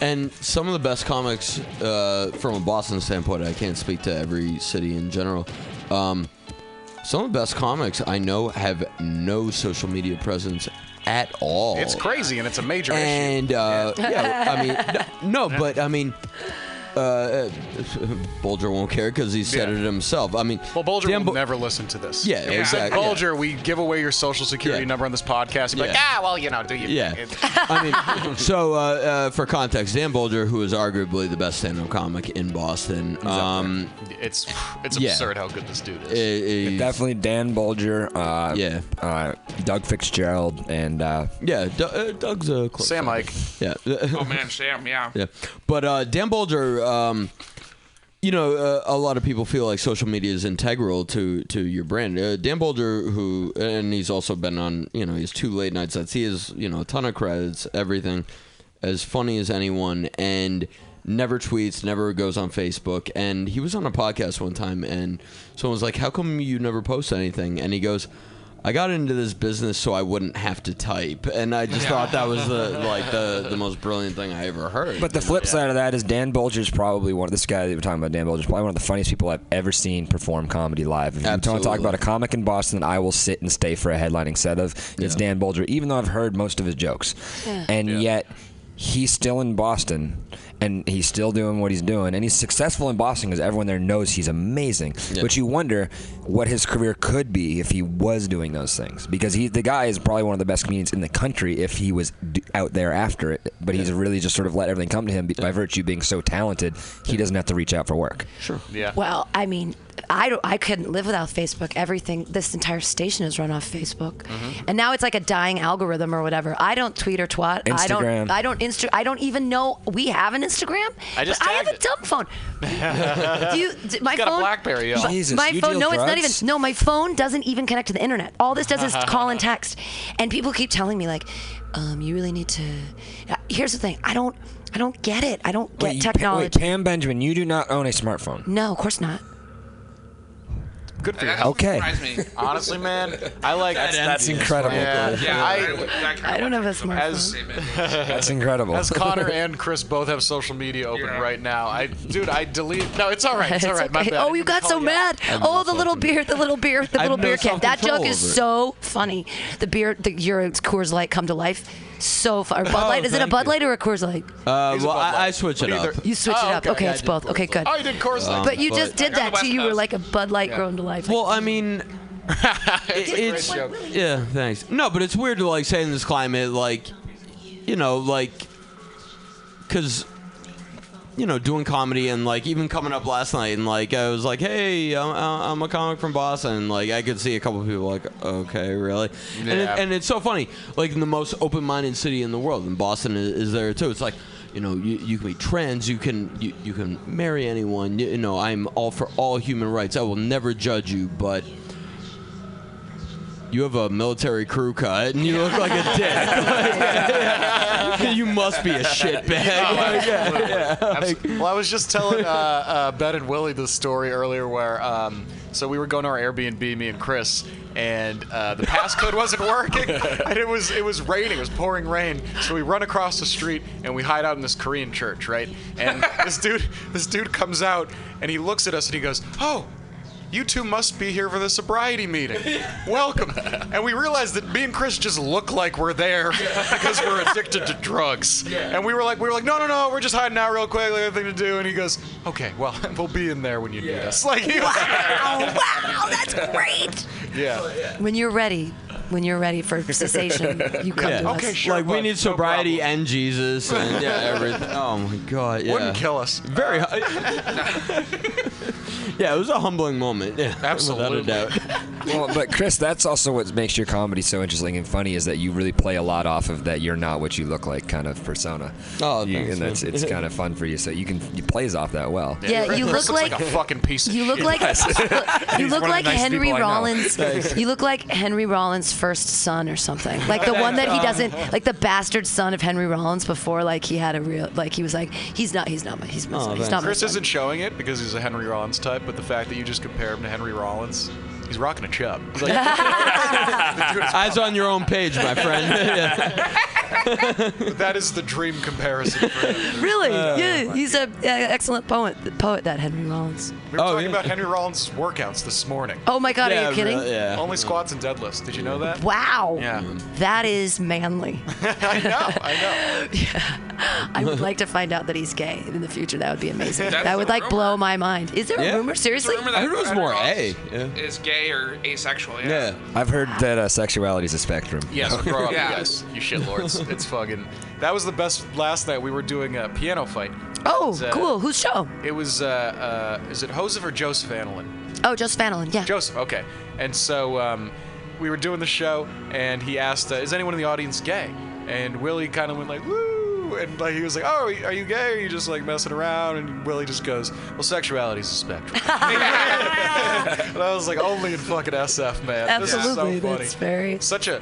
And some of the best comics, uh, from a Boston standpoint, I can't speak to every city in general. Um, some of the best comics I know have no social media presence at all. It's crazy and it's a major and, issue. And uh, yeah, I mean, no, no, [LAUGHS] but I mean, uh, uh, Boulger won't care because he said it himself. I mean, Well, Boulger Dan will Bul- never listen to this. Yeah, If we said, exactly, yeah. Boulger, we give away your social security Yeah. number on this podcast. You'd be like, Yeah. ah, well, you know, do you? Yeah. [LAUGHS] I mean, so uh, uh, for context, Dan Boulger, who is arguably the best stand-up comic in Boston, um, it's it's yeah. absurd how good this dude is. i- i- Definitely Dan Boulger. Uh, Yeah. Uh, Doug Fitzgerald and uh, yeah, D- uh, Doug's a close Sam second. Ike. Yeah. oh man, Sam, yeah. [LAUGHS] Yeah, but uh, Dan Boulger, um, you know, uh, a lot of people feel like social media is integral to to your brand. Uh, Dan Boulger, who and he's also been on, you know, he's two late night sets. He has, you know, a ton of credits, everything, as funny as anyone, and never tweets, never goes on Facebook. And he was on a podcast one time, and someone was like, "How come you never post anything?" And he goes. I got into this business so I wouldn't have to type, and I just thought that was the [LAUGHS] like the, the most brilliant thing I ever heard. But the flip side of that is Dan Boulger's probably one. This guy that we're talking about, Dan Boulger's probably one of the funniest people I've ever seen perform comedy live. If you want to talk about a comic in Boston that I will sit and stay for a headlining set of, it's Yeah. Dan Boulger. Even though I've heard most of his jokes, Yeah. and yet he's still in Boston, and he's still doing what he's doing, and he's successful in Boston because everyone there knows he's amazing. Yeah. But you wonder what his career could be if he was doing those things, because he the guy is probably one of the best comedians in the country if he was d- out there after it. But he's really just sort of let everything come to him by virtue of being so talented. He doesn't have to reach out for work. Sure. Yeah. Well, I mean, I don't, I couldn't live without Facebook. Everything, this entire station is run off Facebook, Mm-hmm. and now it's like a dying algorithm or whatever. I don't tweet or twat. I Instagram. don't. I don't Insta. I don't even know we have an Instagram. I just I have tagged a dumb phone. [LAUGHS] Do you? d- My got a phone. BlackBerry, yo. Jesus, my you phone. deal No, it's not even. No, my phone doesn't even connect to the internet. All this does is [LAUGHS] call and text, and people keep telling me like, um, you really need to. Uh, Here's the thing. I don't. I don't get it. I don't get Wait, you- technology. Wait, Pam Benjamin, you do not own a smartphone. no, of course not. Good for you. That Okay. me. [LAUGHS] Honestly, man, I like That's, that's incredible. Yeah, Yeah, I, that I don't have a went to smartphone. As- [LAUGHS] That's incredible. As Connor [LAUGHS] and Chris both have social media open Yeah. right now, I dude, I delete. No, it's all right. It's all right. My okay. bad. Oh, you got so mad. Oh, the little beer, the little beer, the little beer can. That joke is so funny. The beer, the your Coors Light come to life. So far. Or Bud Oh, Light. Is it a thank Bud you. Light or a Coors Light? Uh, He's a well, Bud I, I switch it up. You switch Oh, it up. okay. Okay, Yeah, it's did both. Coors Okay, Light. good. Oh, you did Coors Light. But you but- just did You're on that the too. West You were Coast. like a Bud Light grown to life. Well, I mean, [LAUGHS] it's it's joke. yeah, thanks. No, but it's weird to like say in this climate, like, you know, like, because. You know, doing comedy and like even coming up last night and like I was like, "Hey, I'm, I'm a comic from Boston." Like I could see a couple of people like, "Okay, really?" And, it, and it's so funny, like in the most open-minded city in the world, and Boston is, is there too. It's like, you know, you, you can be trans, you can you, you can marry anyone. You, you know, I'm all for all human rights. I will never judge you, but you have a military crew cut and you look like a dick. [LAUGHS] you must be a shitbag. Like, yeah, yeah, like- well, I was just telling uh, uh, Ben and Willie the story earlier where, um, so we were going to our Airbnb, me and Chris, and uh, the passcode wasn't working, [LAUGHS] and it was it was raining, it was pouring rain. So we run across the street and we hide out in this Korean church, right? And this dude, this dude comes out and he looks at us and he goes, "Oh." You two must be here for the sobriety meeting. [LAUGHS] Welcome. And we realized that me and Chris just look like we're there [LAUGHS] because we're addicted to drugs. And we were like, we were like, no, no, no, we're just hiding out real quick, we have nothing to do. And he goes, okay, well, [LAUGHS] we'll be in there when you need us. Like, he was- Wow, wow, that's great. yeah. Oh, when you're ready, when you're ready for cessation, you come Yeah. to us. Sure. like we need sobriety problem. and Jesus and yeah, everything. Oh my God, yeah. Wouldn't kill us. Very. Uh, hu- [LAUGHS] yeah, it was a humbling moment. Yeah, Absolutely. without a doubt. well, but Chris, that's also what makes your comedy so interesting and funny is that you really play a lot off of that you're not what you look like kind of persona. Oh, You- thanks, and that's man. it's kind of fun for you. So you can you plays off that well. Yeah, you look looks like, a fucking piece of you look shit. like [LAUGHS] you look one of like the nicest Henry people I know. Rollins. You look like Henry Rollins' first son or something. Like the [LAUGHS] one that he doesn't like the bastard son of Henry Rollins before like he had a real like he was like he's not he's not my he's my Oh. He's not my Chris son. isn't showing it because he's a Henry Rollins type, but the fact that you just compare him to Henry Rollins, he's rocking a chub. He's like, the dude is Eyes on your own page, my friend. [LAUGHS] Yeah. that is the dream comparison for him. [LAUGHS] Really? yeah, he's a uh, excellent poet. Poet that Henry Rollins. We were Oh, talking yeah. about Henry Rollins' workouts this morning. Oh my God, Yeah, are you kidding? really, yeah. Only squats and deadlifts. Did you know that? Wow. Yeah. That is manly. [LAUGHS] I know. I know. yeah. I would like to find out that he's gay in the future. That would be amazing. That's that would like rumor. blow my mind. Is there Yeah. a rumor? Seriously? Remember I heard it was more A. Yeah. Is gay or asexual? Yeah. Yeah. I've heard that uh, sexuality is a spectrum. Yes, [LAUGHS] grow up. Yeah. Yes, you shitlords. [LAUGHS] It's fucking. That was the best. Last night we were doing a piano fight. Oh, It's, uh, cool. Whose show? It was. Uh, uh, is it Joseph or Joseph Anelin? Oh, Joseph Fallon. Yeah. Joseph. Okay. And so um, we were doing the show, and he asked, uh, "Is anyone in the audience gay?" And Willie kind of went like, "Woo!" And like he was like, "Oh, are you, gay? Or are you just like messing around?" And Willie just goes, "Well, sexuality is a spectrum." [LAUGHS] and I was like, "Only in fucking SF, man." This is so Absolutely. funny. That's very. Such a.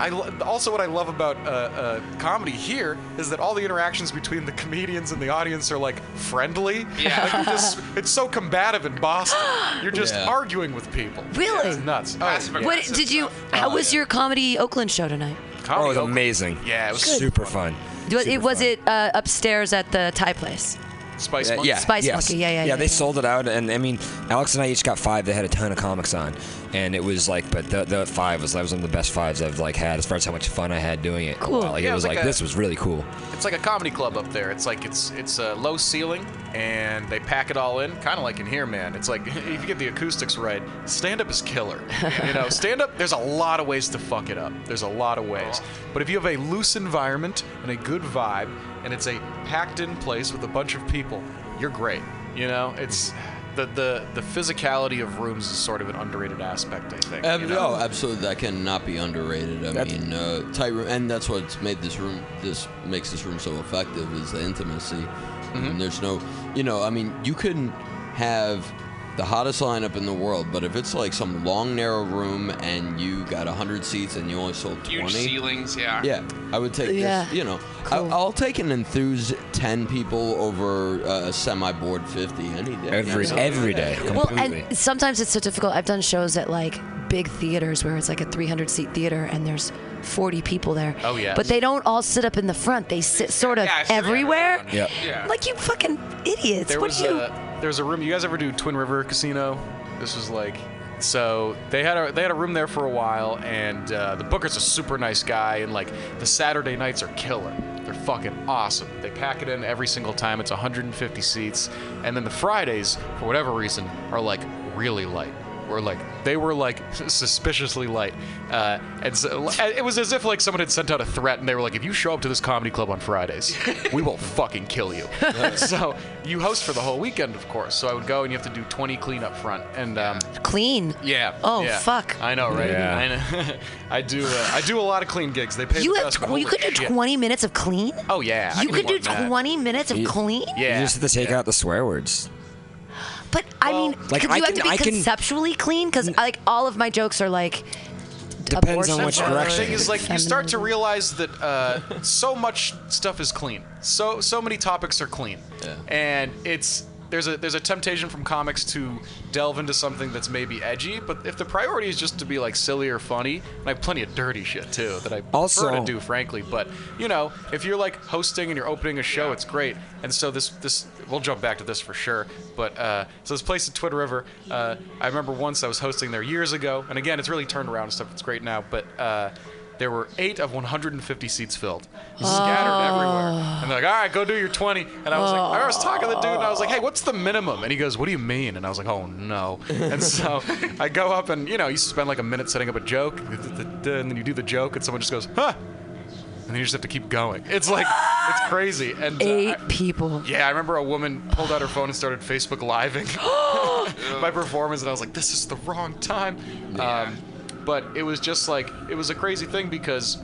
I lo- also what I love about uh, uh, comedy here is that all the interactions between the comedians and the audience are like friendly. Yeah. Like, just, it's so combative in Boston. You're just Yeah. arguing with people. Really? It's nuts. Oh, yeah. What did you? How Oh, was yeah. your comedy Oakland show tonight? Oh, it was Oakland. amazing. Yeah, it was super fun. Was, it was it uh, upstairs at the Thai place? Spice Uh, Monkey. yeah, Spice yes. Monkey, yeah, yeah, yeah, they yeah. sold it out, and I mean, Alex and I each got five. They had a ton of comics on, and it was like, but the, the five was that was one of the best fives I've like had as far as how much fun I had doing it. Cool. Like Yeah, it it was was like, like a- this was really cool. It's like a comedy club up there. It's like it's it's a low ceiling, and they pack it all in, kind of like in here, man. It's like [LAUGHS] if you get the acoustics right, stand up is killer. [LAUGHS] you know, stand up. There's a lot of ways to fuck it up. There's a lot of ways, but if you have a loose environment and a good vibe, and it's a packed-in place with a bunch of people, you're great. You know, it's. The, the, the physicality of rooms is sort of an underrated aspect, I think. Ab- you know? Oh, absolutely. That cannot be underrated. I That's- mean, uh, tight room, and that's what's made this room. This makes this room so effective is the intimacy. Mm-hmm. And there's no, you know, I mean, you couldn't have the hottest lineup in the world, but if it's like some long, narrow room and you got hundred seats and you only sold twenty, Huge twenty, ceilings, yeah. yeah, I would take Yeah. this. You know, Cool. I, I'll take an enthused ten people over uh, a semi-bored fifty any day. Every Absolutely. every day. Well, completely. and sometimes it's so difficult. I've done shows at like big theaters where it's like a 300 seat theater and there's 40 people there. Oh, yes. But they don't all sit up in the front. They sit sort of Yeah, everywhere. around. Yep. Yeah. Like you fucking idiots. There what was do you? a there was a room. You guys ever do Twin River Casino? This was like. So they had a they had a room there for a while, and uh, the booker's a super nice guy, and like the Saturday nights are killer. They're fucking awesome. They pack it in every single time. It's 150 seats, and then the Fridays, for whatever reason, are like really light. Or like they were like suspiciously light, uh, and so, it was as if like someone had sent out a threat, and they were like, "If you show up to this comedy club on Fridays, [LAUGHS] we will fucking kill you." so you host for the whole weekend, of course. So I would go, and you have to do 20 clean up front, and um, Clean. yeah. Oh, yeah. fuck. I know, right? Yeah. I know. [LAUGHS] I do. Uh, I do a lot of clean gigs. They pay You the have best. tw- you could do Holy shit. 20 minutes of clean. Oh yeah. You could do more than that. 20 minutes of You- clean. Yeah. You just have to take yeah. out the swear words. But I mean, like, could I you have can- to be I can- conceptually clean? Because like all of my jokes are like. Depends on abortion which or The direction. thing is, like, you start to realize that uh, so much stuff is clean. So so many topics are clean, Yeah. and it's there's a there's a temptation from comics to delve into something that's maybe edgy. But if the priority is just to be like silly or funny, and I have plenty of dirty shit too that I Also- prefer to do, frankly. But you know, if you're like hosting and you're opening a show, it's great. And so this this we'll jump back to this for sure. But uh, so this place in Twin River, uh, I remember once I was hosting there years ago, and again, it's really turned around and stuff. It's great now, but. Uh, there were eight of 150 seats filled, scattered everywhere. And they're like, "All right, go do your 20." And I was like, I was talking to the dude, and I was like, "Hey, what's the minimum?" And he goes, "What do you mean?" And I was like, "Oh no." [LAUGHS] And so I go up, and you know, you spend like a minute setting up a joke, and then you do the joke, and someone just goes, "Huh." And then you just have to keep going. It's like, it's crazy. And uh, Eight I- people. yeah, I remember a woman pulled out her phone and started Facebook living [GASPS] [LAUGHS] my performance, and I was like, "This is the wrong time." Um, but it was just like it was a crazy thing because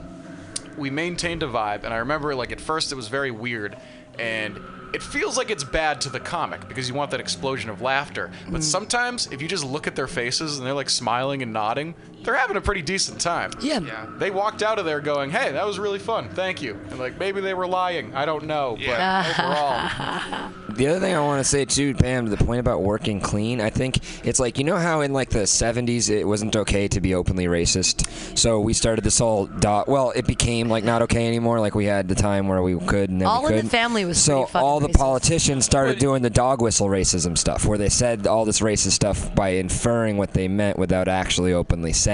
we maintained a vibe, and I remember like at first it was very weird, and it feels like it's bad to the comic because you want that explosion of laughter. But mm. sometimes if you just look at their faces and they're like smiling and nodding, they're having a pretty decent time. Yeah. Yeah. They walked out of there going, "Hey, that was really fun. Thank you." And like maybe they were lying. I don't know, Yeah. but overall, [LAUGHS] The other thing I want to say too, Pam, to the point about working clean, I think it's like you know how in like the '70s it wasn't okay to be openly racist. So we started this whole dot. Well, it became like not okay anymore. Like we had the time where we could and then All we in the. Family was so fucking all the racist. politicians started doing the dog whistle racism stuff, where they said all this racist stuff by inferring what they meant without actually openly saying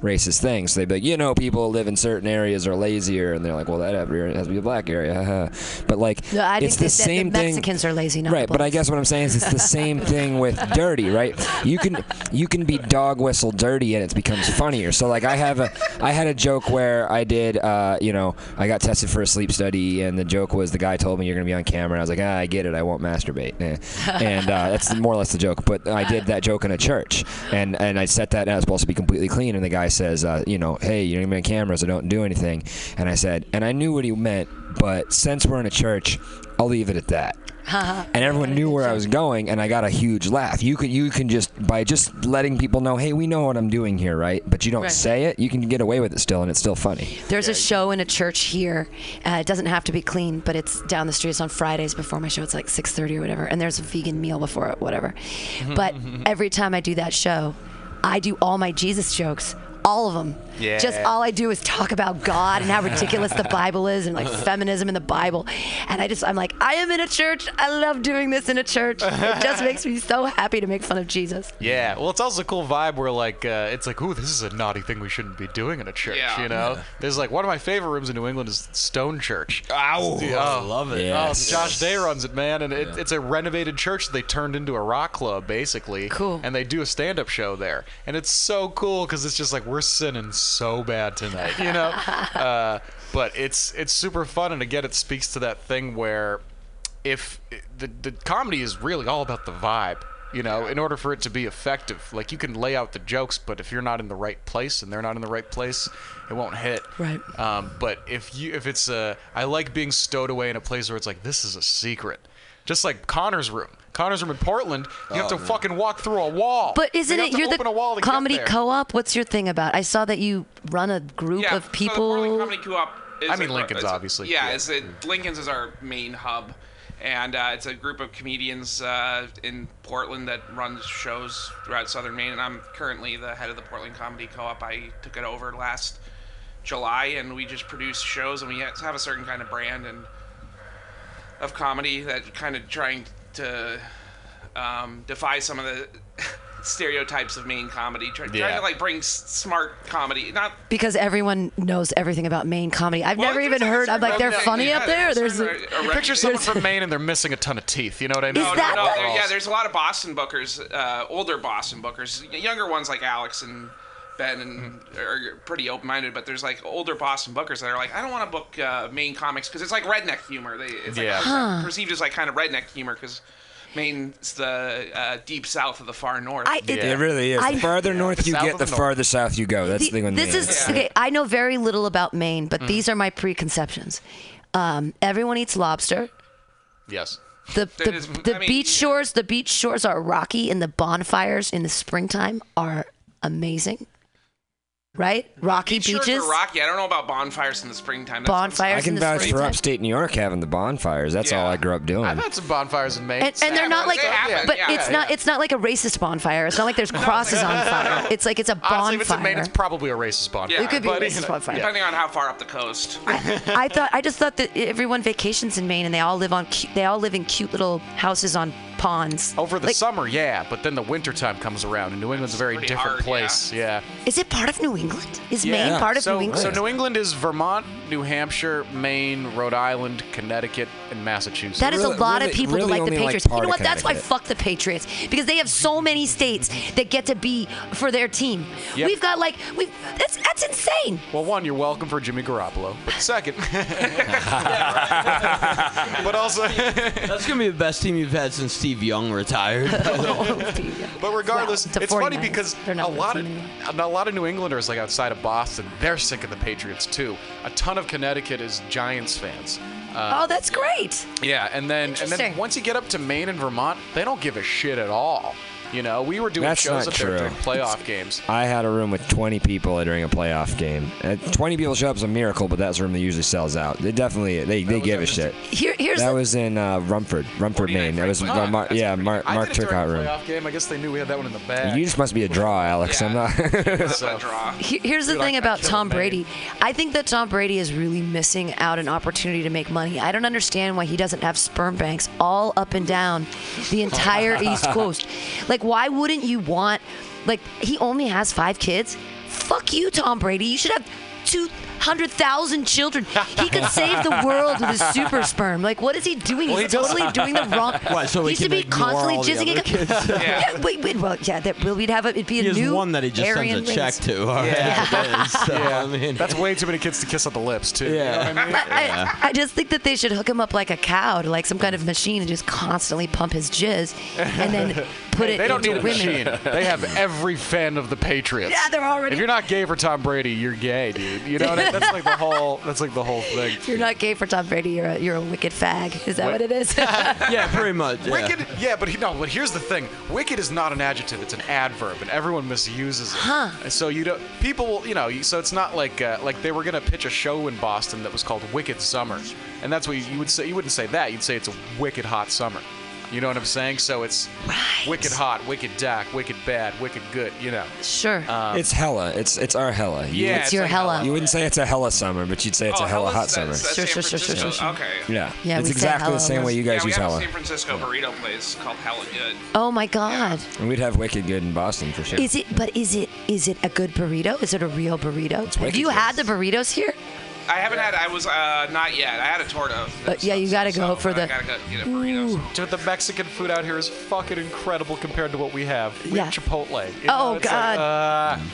racist things. They'd be like, you know, people who live in certain areas are lazier, and they're like, well, that area has to be a black area. [LAUGHS] but like, No, it's the same the thing. Mexicans are lazy, right? But I guess what I'm saying is it's the same [LAUGHS] thing with dirty, right? You can you can be dog whistle dirty and it becomes funnier. So like I have a I had a joke where I did uh, you know I got tested for a sleep study and the joke was the guy told me you're gonna be on camera and I was like ah I get it I won't masturbate Eh. and uh, that's more or less the joke. But I did that joke in a church and and I set that and I was supposed to be completely clean and the guy says uh, you know hey you're gonna be on camera so don't do anything and I said and I knew what he meant but since we're in a church I'll leave it at that [LAUGHS] and everyone knew where I was going, and I got a huge laugh. You could, you can just by just letting people know, hey, we know what I'm doing here, right? But you don't Right. say it, you can get away with it still, and it's still funny. There's a show in a church here. Uh, it doesn't have to be clean, but it's down the street. It's on Fridays before my show. It's like 6:30 or whatever, and there's a vegan meal before it, whatever. [LAUGHS] But every time I do that show, I do all my Jesus jokes all of them. Yeah. Just all I do is talk about God and how [LAUGHS] ridiculous the Bible is and like [LAUGHS] feminism in the Bible. And I just, I'm like, I am in a church. I love doing this in a church. It just [LAUGHS] makes me so happy to make fun of Jesus. Yeah, well, it's also a cool vibe where like uh, it's like, ooh, this is a naughty thing we shouldn't be doing in a church. Yeah. You know, there's like one of my favorite rooms in New England is Stone Church. Ow, Dude, I oh. love it. Oh, Josh Day runs it, man, and it, it's a renovated church that they turned into a rock club, basically. Cool. And they do a stand-up show there, and it's so cool because it's just like we're sinning so bad tonight, you know. [LAUGHS] uh, but it's it's super fun, and again, it speaks to that thing where if the the comedy is really all about the vibe. You know, in order for it to be effective, like you can lay out the jokes, but if you're not in the right place and they're not in the right place, it won't hit. Right. Um, but if you if it's a, I like being stowed away in a place where it's like this is a secret, just like Connor's room. Connor's room in Portland, you have to fucking walk through a wall. But isn't it have you're open wall the comedy co-op? What's your thing about? I saw that you run a group yeah, of So the people. Portland Comedy Co-op. Is I mean, a- Lincoln's it's obviously, Yeah, yeah. It's a, Lincoln's is our main hub, and uh, it's a group of comedians uh, in Portland that runs shows throughout Southern Maine. And I'm currently the head of the Portland Comedy Co-op. I took it over last July, and we just produce shows, and we have a certain kind of brand and of comedy that kind of trying to um, defy some of the [LAUGHS] stereotypes of Maine comedy. Try, Trying to like bring s- smart comedy, not because everyone knows everything about Maine comedy. I've Well, never even like heard. I'm like, they're reputation, funny yeah, up there. There's a a, certain, uh, You picture someone from Maine and they're missing a ton of teeth. You know what I mean? Is No, that no, no. there- yeah, there's a lot of Boston bookers, uh, older Boston bookers, younger ones like Alex and Ben and are pretty open-minded, but there's like older Boston bookers that are like, I don't want to book uh, Maine comics because it's like redneck humor. They, it's like, Yeah. it's Huh. perceived as like kind of redneck humor because Maine's the uh, deep south of the far north. I, it, It really is. I- the farther north you get, the the north. farther south you go. That's the, The- thing with this Maine. is okay. I know very little about Maine, but these are my preconceptions. Um, everyone eats lobster. Yes. The the, is- the I mean, beach shores the beach shores are rocky, and the bonfires in the springtime are amazing. Right, rocky Beach shores beaches, are rocky. I don't know about bonfires in the springtime. That's bonfires I in can the vouch for springtime. upstate New York having the bonfires. That's all I grew up doing. I've had some bonfires in Maine. and, and they're not like, they happen, but yeah, it's yeah, not. yeah. It's not like a racist bonfire. It's not like there's [LAUGHS] crosses on fire. [LAUGHS] It's like it's a bonfire. Honestly, if it's in Maine, it's probably a racist bonfire. Yeah. It could be a but, you racist know, bonfire. Depending on how far up the coast. [LAUGHS] I thought I just thought that everyone vacations in Maine and they all live on cu- they all live in cute little houses on ponds. Over the Like, summer, yeah, but then the wintertime comes around, and New England's a very different hard, place. Yeah. Is it part of New England? Is Yeah. Maine part of so, New England? So New England is Vermont, New Hampshire, Maine, Rhode Island, Connecticut, and Massachusetts. That is Really- a lot really- of people really that like the only like Patriots. you know what? That's why fuck the Patriots because they have so many states that get to be for their team. Yep. We've got like we that's that's insane. well, one, you're welcome for Jimmy Garoppolo, but second, [LAUGHS] [LAUGHS] but also, That's gonna be the best team you've had since Steve Young retired. [LAUGHS] but regardless, Well, the it's funny because a lot of a lot of New Englanders, like outside of Boston, they're sick of the Patriots too. A ton of Connecticut is Giants fans. Uh, Oh, that's great. Yeah, and then and then once you get up to Maine and Vermont, they don't give a shit at all. You know, we were doing That's shows not up there during playoff games. I had a room with 20 people during a playoff game. Uh, 20 people show up is a miracle, but that's a room that usually sells out. They definitely they, they give a shit. Here here's That the, was in uh, Rumford, Rumford, Maine. That was uh, Mar- That's yeah, pretty Mark I Mark did Turcotte room. playoff game. I guess they knew we had that one in the bag. You just must be a draw, Alex. I'm not. [LAUGHS] So- a draw. He- Here's the Dude, thing I about killed Tom Maine. Brady. I think that Tom Brady is really missing out an opportunity to make money. I don't understand why he doesn't have sperm banks all up and down the entire [LAUGHS] East Coast. Like, why wouldn't you want? Like, he only has five kids. Fuck you, Tom Brady. You should have two hundred thousand children. He could save the world with his super sperm. Like, what is he doing? Well, He's he totally doing the wrong. [LAUGHS] What, so he he should be constantly jizzing. other it- kids? [LAUGHS] yeah, wait, wait, well, yeah, that will we'd have a, it'd be a He new one that he just Aryan sends a check race. to. All right, Yeah. it is. So, I mean, That's way too many kids to kiss on the lips, too. Yeah. You know what I mean? I, I just think that they should hook him up like a cow to like some kind of machine and just constantly pump his jizz and then [LAUGHS] put it They don't into need a women. machine. They have every fan of the Patriots. Yeah, they're already- If you're not gay for Tom Brady, you're gay, dude. You know what I That's like the whole. That's like the whole thing. If you're not gay for Tom Brady, you're a, you're a wicked fag. Is that what, it is? [LAUGHS] yeah, pretty much. Yeah. Wicked, yeah, but he, no. But here's the thing: wicked is not an adjective; it's an adverb, and everyone misuses it. Huh. So you don't. People, will- you know. So it's not like uh, like they were gonna pitch a show in Boston that was called Wicked Summer, and that's what you, you would say. You wouldn't say that. You'd say it's a wicked hot summer. You know what I'm saying? So it's wicked hot, wicked dark, wicked bad, wicked good. You know. Sure. Um, it's hella. It's it's our hella. You, Yeah, It's it's your hella. hella. You wouldn't say it's a hella summer, but you'd say it's Oh, a hella hella's- hot summer. that's- that's Sure, San sure, sure, sure, sure, sure. Okay. Yeah. Yeah, it's exactly the same way you guys yeah, we use have a hella. San Francisco burrito place called Hella Good. Oh my God. And we'd have wicked good in Boston for sure. Is it? But is it? Is it a good burrito? Is it a real burrito? Have you good. had the burritos here? I haven't had. I was uh, not yet. I had a torta. But yeah, you gotta go for I the. gotta go get a burrito. Dude, the Mexican food out here is fucking incredible compared to what we have. We Yeah. have Chipotle. You Oh, know, it's God. Like, uh,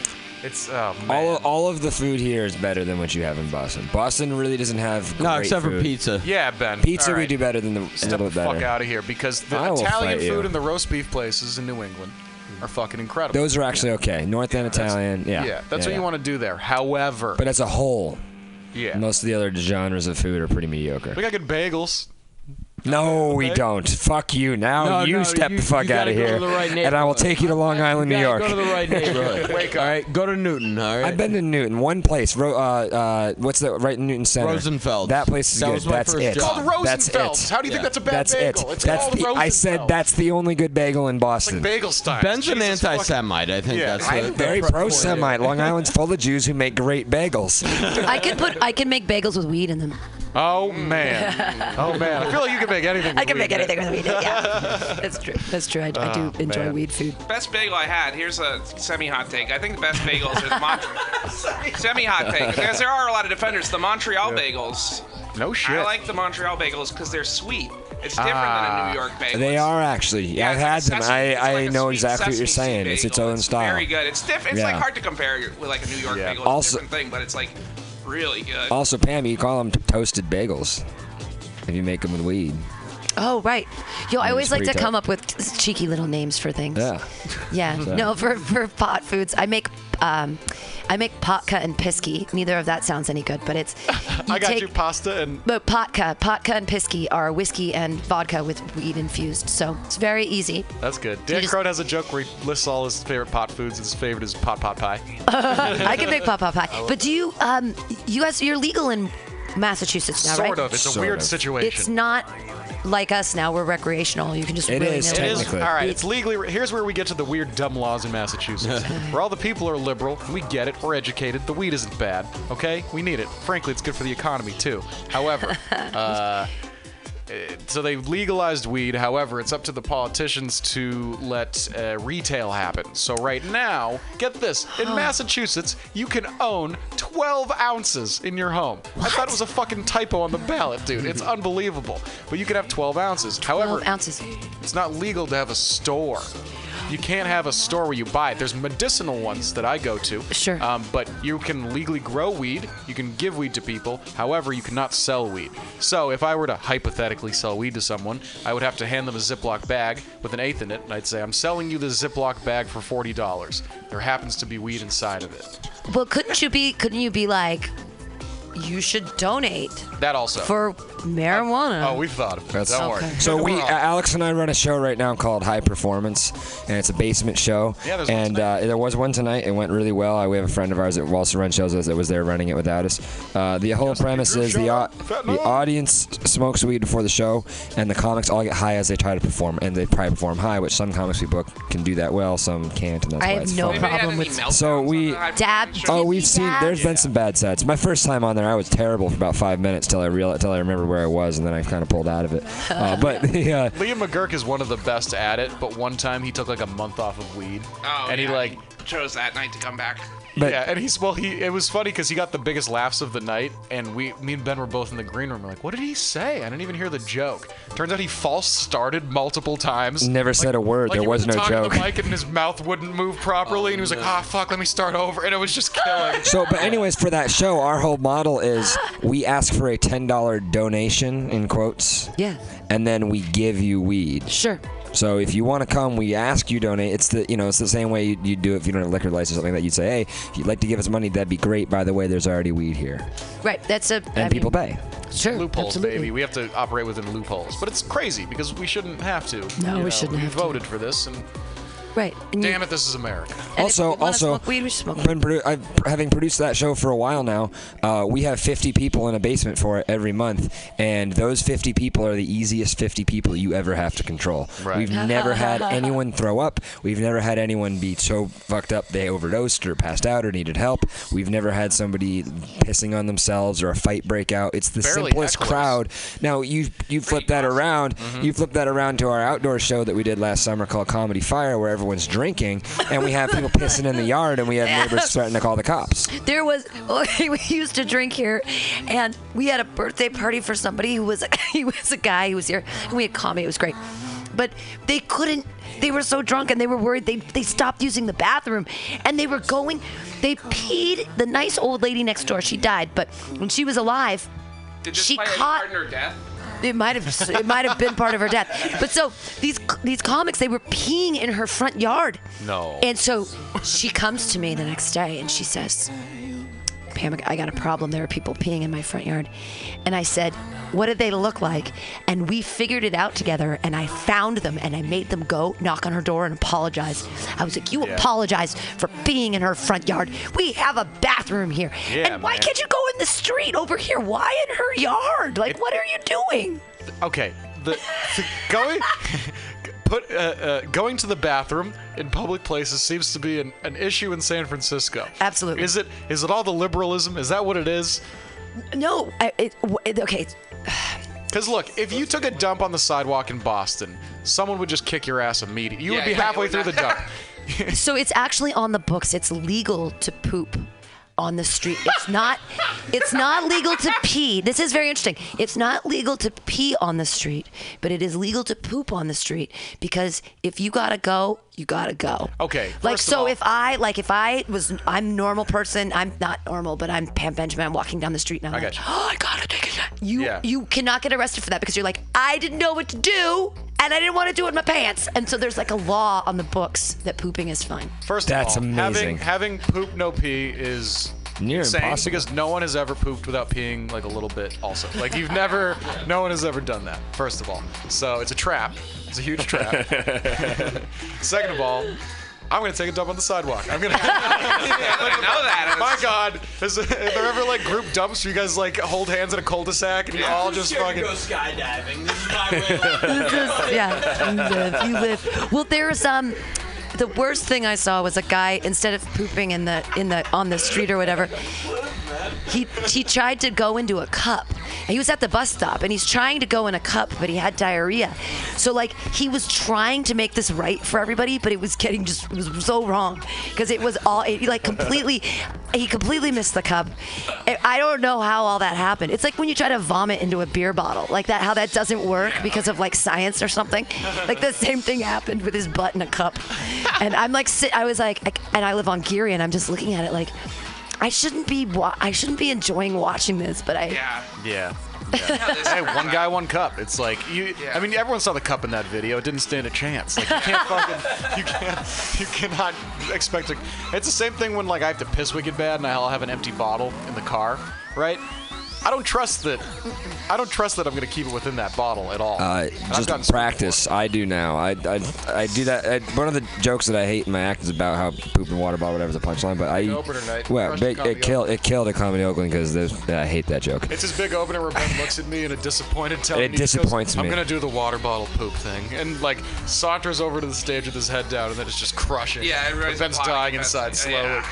it's oh man. all of, all of the food here is better than what you have in Boston. Boston really doesn't have No, great except for pizza. yeah, Ben. Pizza all we do better than the a Step little the bit fuck out of here because the I Italian fight you. food and the roast beef places in New England are fucking incredible. Those are actually okay. North End Italian, yeah. yeah, that's what you want to do there. However, But as a whole, yeah, most of the other genres of food are pretty mediocre. we got good bagels. No, we don't. Fuck you. Now No, you no, step you- the fuck you out gotta of go to here, the right and I will neighborhood. take you to Long [LAUGHS] Island, New York. Go to the right [LAUGHS] neighborhood. Wake up. All right, go to Newton. All right. I've been to Newton. One place. Ro- uh, uh, what's the right in Newton Center? Rosenfeld. That place is That good. was my that's first it. job. It's called That's Rosenfeld's. it. How do you think Yeah. that's a bad That's bagel? it. It's that's called the. I said Rosenfeld. that's the only good bagel in Boston. like bagel style. Ben's an Jesus fucking- anti-Semite. I think Yeah, that's I'm the, Very pro Semite. Long Island's full of Jews who make great bagels. I could put. I can make bagels with weed in them. Oh mm. man. [LAUGHS] Oh man. I feel like you can make anything. I can weed, make man. anything with weed. Yeah, [LAUGHS] that's true. That's true. I, I do Oh, enjoy man. weed food. Best bagel I had. Here's a semi-hot take. I think the best bagels are the Mon- [LAUGHS] semi-hot take because there are a lot of defenders. The Montreal bagels. No shit. I like the Montreal bagels because they're sweet. It's different than a ah. New York bagel. They are actually. Yeah, I've had them. sesame- I, I like know exactly what you're sesame seed saying. It's its bagel. own style. Very good. It's different. It's like hard to compare with like a New York Yeah. bagel. It's Also- a different thing, but it's like really good. Also, Pam, you call them toasted bagels if you make them with weed. Oh right. Yo, I always like to come up with cheeky little names for things. Yeah. Yeah. So- No, for for pot foods, I make um, I make potka and pisky. Neither of that sounds any good, but it's. [LAUGHS] I got take- you pasta and But potka, potka and pisky are whiskey and vodka with weed infused, so it's very easy. that's good. Dan just- has a joke where he lists all his favorite pot foods. and His favorite is pot pot pie. [LAUGHS] I can make pot pot pie. [LAUGHS] But do you um you guys you're legal in Massachusetts now, right? sort of. It's a Sort weird of. situation. It's not like us now. We're recreational. You can just It willy is nilly- It is Technically. all right. It's legally. Here's where we get to the weird, dumb laws in Massachusetts. [LAUGHS] where all the people are liberal, we get it. We're educated. The weed isn't bad. Okay, we need it. Frankly, it's good for the economy too. However, [LAUGHS] uh, so they legalized weed. However, it's up to the politicians to let uh, retail happen. So right now, get this: in Massachusetts, you can own 12 ounces in your home. I thought it was a fucking typo on the ballot, dude. It's [LAUGHS] unbelievable. But you can have 12 ounces. However, 12 ounces. it's not legal to have a store. You can't have a store where you buy it. There's medicinal ones that I go to. Sure. Um, but you can legally grow weed. You can give weed to people. However, you cannot sell weed. So if I were to hypothetically sell weed to someone, I would have to hand them a Ziploc bag with an eighth in it, and I'd say, "I'm selling you this Ziploc bag for forty dollars. There happens to be weed inside of it." Well, couldn't you be? Couldn't you be like, you should donate That also. for marijuana? oh, we've thought of it. That's- Don't worry. So we, uh. Alex and I run a show right now called High Performance, and it's a basement show. Yeah, there's one and tonight. uh, there was one tonight. It went really well. Uh, we have a friend of ours that also runs shows us that was there running it without us. Uh, the whole premise is the show, the audience smokes weed before the show, and the comics all get high as they try to perform, and they probably perform high, which some comics we book can do that well, some can't, and that's I why have it's no fun. Anybody had problem with- meltdowns So we- the Dab- Oh, we've seen. Dad? There's been some bad sets. My first time on there, I was terrible for about five minutes till I realized, till I remembered where I was, and then I kind of pulled out of it. Uh, [LAUGHS] but [LAUGHS] yeah, Liam McGurk is one of the best at it, but one time he took like a month off of weed, Oh, and yeah, he like chose that night to come back. But- yeah, and he's well. He it was funny because he got the biggest laughs of the night, and we, me and Ben were both in the green room. We're like, what did he say? I didn't even hear the joke. Turns out he false started multiple times. Never said a word. Like There he was no talking to joke. The mic and his mouth wouldn't move properly, and he was like, ah, fuck, let me start over, and it was just killing. [LAUGHS] So, but anyways, for that show, our whole model is we ask for a ten dollar donation in quotes, Yeah. and then we give you weed. Sure. So if you want to come, we ask you donate. It's the you know it's the same way you would do it if you don't have a liquor license or something like that. You'd say, hey, if you'd like to give us money, that'd be great. By the way, there's already weed here, Right. That's a. and I people mean, pay. Sure. Loopholes, absolutely. baby. We have to operate within loopholes, but it's crazy because we shouldn't have to. No, you we know, shouldn't We have to. voted for this, and Right. And you- Damn it, this is America. also, if we wanna also, smoke weed, smoke been produ- I've, having produced that show for a while now, uh, we have 50 people in a basement for it every month, and those 50 people are the easiest 50 people you ever have to control. Right. We've never had [LAUGHS] anyone throw up. We've never had anyone be so fucked up they overdosed or passed out or needed help. We've never had somebody pissing on themselves or a fight break out. It's the Barely simplest hecklers. crowd. Now you you flip that around. Mm-hmm. You flip that around to our outdoor show that we did last summer called Comedy Fire, where everyone's drinking and we have people pissing in the yard and we have neighbors threatening to call the cops. There was [LAUGHS] okay, oh, we used to drink here, and we had a birthday party for somebody who was [LAUGHS] he was a guy who was here, and we had comedy. It was great, but they couldn't. They were so drunk and they were worried. They they stopped using the bathroom, and they were going. They peed. The nice old lady next door. She died, but when she was alive, Did this she play any caught. Part in her death? It might have it might have been part of her death. But so these these comics they were peeing in her front yard. No. And so she comes to me the next day and she says, Pam, I got a problem. There are people peeing in my front yard. And I said, What did they look like? And we figured it out together and I found them and I made them go knock on her door and apologize. I was like, You Yeah. apologize for peeing in her front yard. We have a bathroom here. Yeah, and why man. can't you go in the street over here? Why in her yard? Like, what are you doing? Okay, the, the going [LAUGHS] put uh, uh, going to the bathroom in public places seems to be an, an issue in San Francisco. Absolutely. Is it is it all the liberalism? Is that what it is? No, I, it, w- it, okay. [SIGHS] Because look, if you took a dump on the sidewalk in Boston, someone would just kick your ass immediately. You Yeah, would be yeah, halfway it through would the dump. [LAUGHS] So it's actually on the books. It's legal to poop on the street. It's not it's not legal to pee. This is very interesting. It's not legal to pee on the street, but it is legal to poop on the street because if you got to go, you got to go. Okay, Like first of so all- if I like if I was I'm normal person, I'm not normal, but I'm Pam Benjamin I'm walking down the street and I'm I like, you. "Oh, I got to take a shit." You Yeah. you cannot get arrested for that because you're like, "I didn't know what to do." And I didn't want to do it in my pants. And so there's like a law on the books that pooping is fine. First That's of all, amazing. having having poop no pee is Near insane impossible. because no one has ever pooped without peeing like a little bit. Also, like you've never, no one has ever done that. First of all, so it's a trap. It's a huge trap. [LAUGHS] Second of all. I'm gonna take a dump on the sidewalk. I'm gonna. [LAUGHS] yeah, I know that. [LAUGHS] My God, is, are there ever like group dumps where you guys like hold hands in a cul-de-sac and you all just fucking? Go skydiving. This is my way. This is- yeah, you live, you live. Well, there's um, the worst thing I saw was a guy instead of pooping in the in the on the street or whatever, he he tried to go into a cup. He was at the bus stop and he's trying to go in a cup, but he had diarrhea. So like he was trying to make this right for everybody, but it was getting just it was so wrong because it was all it, like completely he completely missed the cup. I- I don't know how all that happened. It's like when you try to vomit into a beer bottle, like that how that doesn't work because of like science or something. Like the same thing happened with his butt in a cup. And I'm like sit I was like I- and I live on Geary and I'm just looking at it like I shouldn't be wa- I shouldn't be enjoying watching this, but I Yeah. Yeah. Hey, one guy, one cup. It's like you. Yeah. I mean, everyone saw the cup in that video. It didn't stand a chance. Like you can't fucking, [LAUGHS] you can't, you cannot expect to. It's the same thing when like I have to piss wicked bad and I'll have an empty bottle in the car, right? I don't trust that. I don't trust that I'm gonna keep it within that bottle at all. Uh, just practice. I do now. I, I, I do that. I, one of the jokes that I hate in my act is about how poop and water bottle, whatever, the punchline. But I, opener night. well, Crushed the it, Comedy killed it killed a comedy Oakland because I hate that joke. before. It's his big opener where Ben looks at me in a disappointed tone. It and he just disappoints goes, I'm gonna do the water bottle poop thing, and like saunters over to the stage with his head down, and then it's just crushing. Yeah, But everybody's Ben's dying inside slowly. yeah.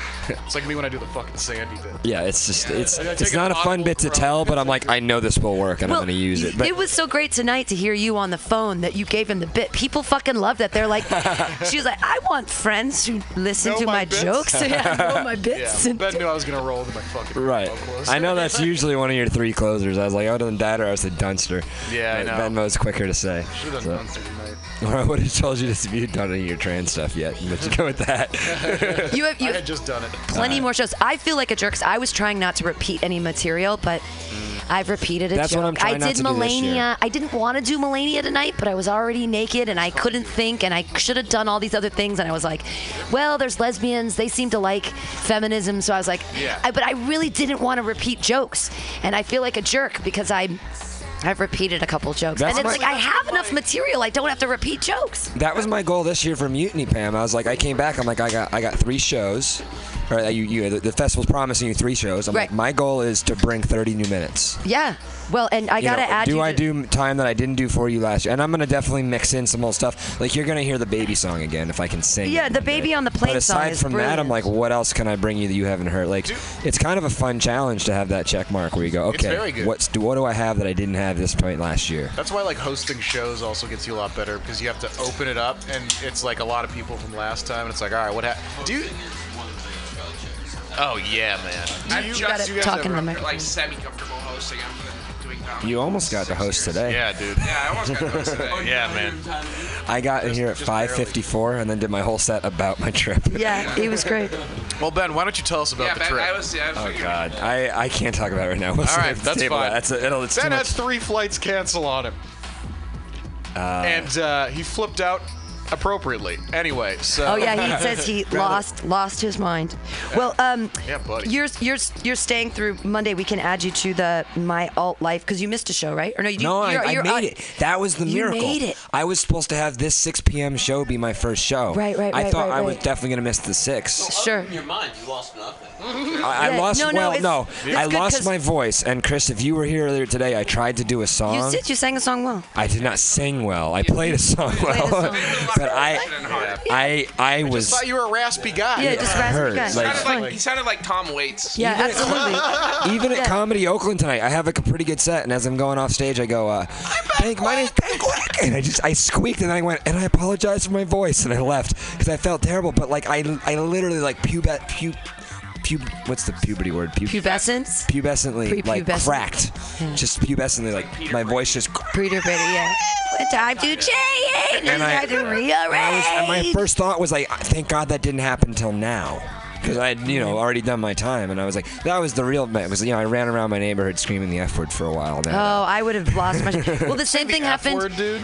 It's like me when I do the fucking Sandy bit. Yeah, it's just it's it's not a fun bit to crowd. Tell, but I'm like I know this will work and I'm gonna use it. But it was so great tonight to hear you on the phone that you gave him the bit. People fucking love that. They're like, [LAUGHS] she was like, I want friends who listen Know to my my, bits." jokes. [LAUGHS] yeah, know my [LAUGHS] Yeah, bits. well, Ben knew I was gonna roll with my fucking Right. vocals. I know that's usually one of your three closers. I was like, other than that, or I said Dunster. Yeah, I But know. Venmo's quicker to say. Should've So- done Dunster tonight. Or I would have told you this if you'd done any of your trans stuff yet. But you go with that. [LAUGHS] You have you I have had just done it. plenty more shows. I feel like a jerk. 'cause I was trying not to repeat any material, but mm. I've repeated a That's joke. what I'm trying I not did to do this year. Melania. I didn't want to do Melania tonight, but I was already naked and I couldn't think, and I should have done all these other things. And I was like, well, there's lesbians. They seem to like feminism, so I was like, Yeah. I, but I really didn't want to repeat jokes, and I feel like a jerk because I. I've repeated a couple jokes, That's and it's my- like I have enough material. I don't have to repeat jokes. That was my goal this year for Mutiny, Pam. I was like, I came back. I'm like, I got, I got three shows. Or you, you, the, the festival's promising you three shows. I'm Right. like, my goal is to bring 30 new minutes. Yeah. Well, and I You gotta know, add do you. I to- do time that I didn't do for you last year? And I'm gonna definitely mix in some old stuff. Like you're gonna hear the baby song again if I can sing. Yeah, the one day. baby on the plane But song aside is from that, I'm like, what else can I bring you that you haven't heard? Like, it's kind of a fun challenge to have that check mark where you go, okay, what's what do I have that I didn't have this point last year? That's why like hosting shows also gets you a lot better because you have to open it up and it's like a lot of people from last time and it's like all right what ha- do you Oh yeah man. I'm you just guys- you guys talk in ever- like semi-comfortable hosting. I'm doing comedy. You [LAUGHS] almost got the host today. Yeah, dude. Yeah, I almost got those today. Yeah, man. I got in here at just barely. 5:54 and then did my whole set about my trip. [LAUGHS] Yeah, he was great. Well, Ben, why don't you tell us about Yeah, the Ben, trip? I was. Yeah, I was Oh God, I, I can't talk about it right now. We'll All save right, the that's table. fine. That's a, it'll, it's too ben much. had three flights cancel on him, and uh, he flipped out appropriately. Anyway, so. Oh yeah, he says he [LAUGHS] lost lost his mind. Well, um, Yeah, buddy. You're you're you're staying through Monday. We can add you to the my alt life because you missed a show, right? Or no, you No, I, you're, I you're made on- it. That was the You miracle. made it. I was supposed to have this 6 p.m. show be my first show. Right, right, right. I thought right, I was definitely gonna miss the six. Sure. In your mind, you lost nothing. [LAUGHS] I, I Yeah, lost. no, no, well, it's- no, it's I good lost 'cause- my voice. And Chris, if you were here earlier today, I tried to do a song. You did. You sang a song well. I did not sing well. I played a song well, song. [LAUGHS] but I, I, I I was. thought you were a raspy guy. Yeah, just raspy guy. like- Sounded like, he sounded like Tom Waits. yeah, absolutely. Even at [LAUGHS] Comedy Oakland tonight, I have like a pretty good set, and as I'm going off stage, I go, uh, "Bank, my name's Ben Quick," and I just I squeaked, and then I went, and I apologized for my voice, and I left because I felt terrible. But like I, I literally like pubet, pu, pub, what's the puberty word? Pu- Pubescence. pubescently like Prepubescent. cracked, just pubescently like my voice just. Peter Petty, yeah. Time to change. And I- time to And, I was, and my first thought was like, thank God that didn't happen till now. Because I had, you know, already done my time, and I was like, that was the real. It was, you know, I ran around my neighborhood screaming the F word for a while. Now, Oh, I would have lost my. Well, the same thing F happened. word, dude.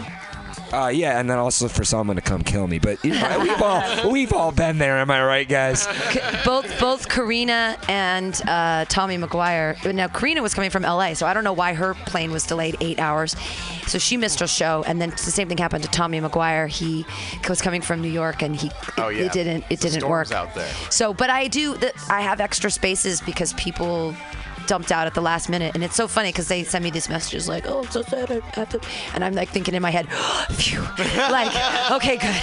Uh, yeah, and then also for someone to come kill me. But you know, we've all [LAUGHS] we've all been there. Am I right, guys? C- both both Karina and uh, Tommy McGuire. Now Karina was coming from LA, so I don't know why her plane was delayed eight hours. So she missed her show, and then the same thing happened to Tommy McGuire. He was coming from New York, and he Oh, yeah. it didn't it The didn't work out there. So, but I do the, I have extra spaces because people dumped out at the last minute, and it's so funny because they send me these messages like, "Oh, I'm so sad," I have to, and I'm like thinking in my head, [GASPS] "Phew," like, [LAUGHS] okay, good.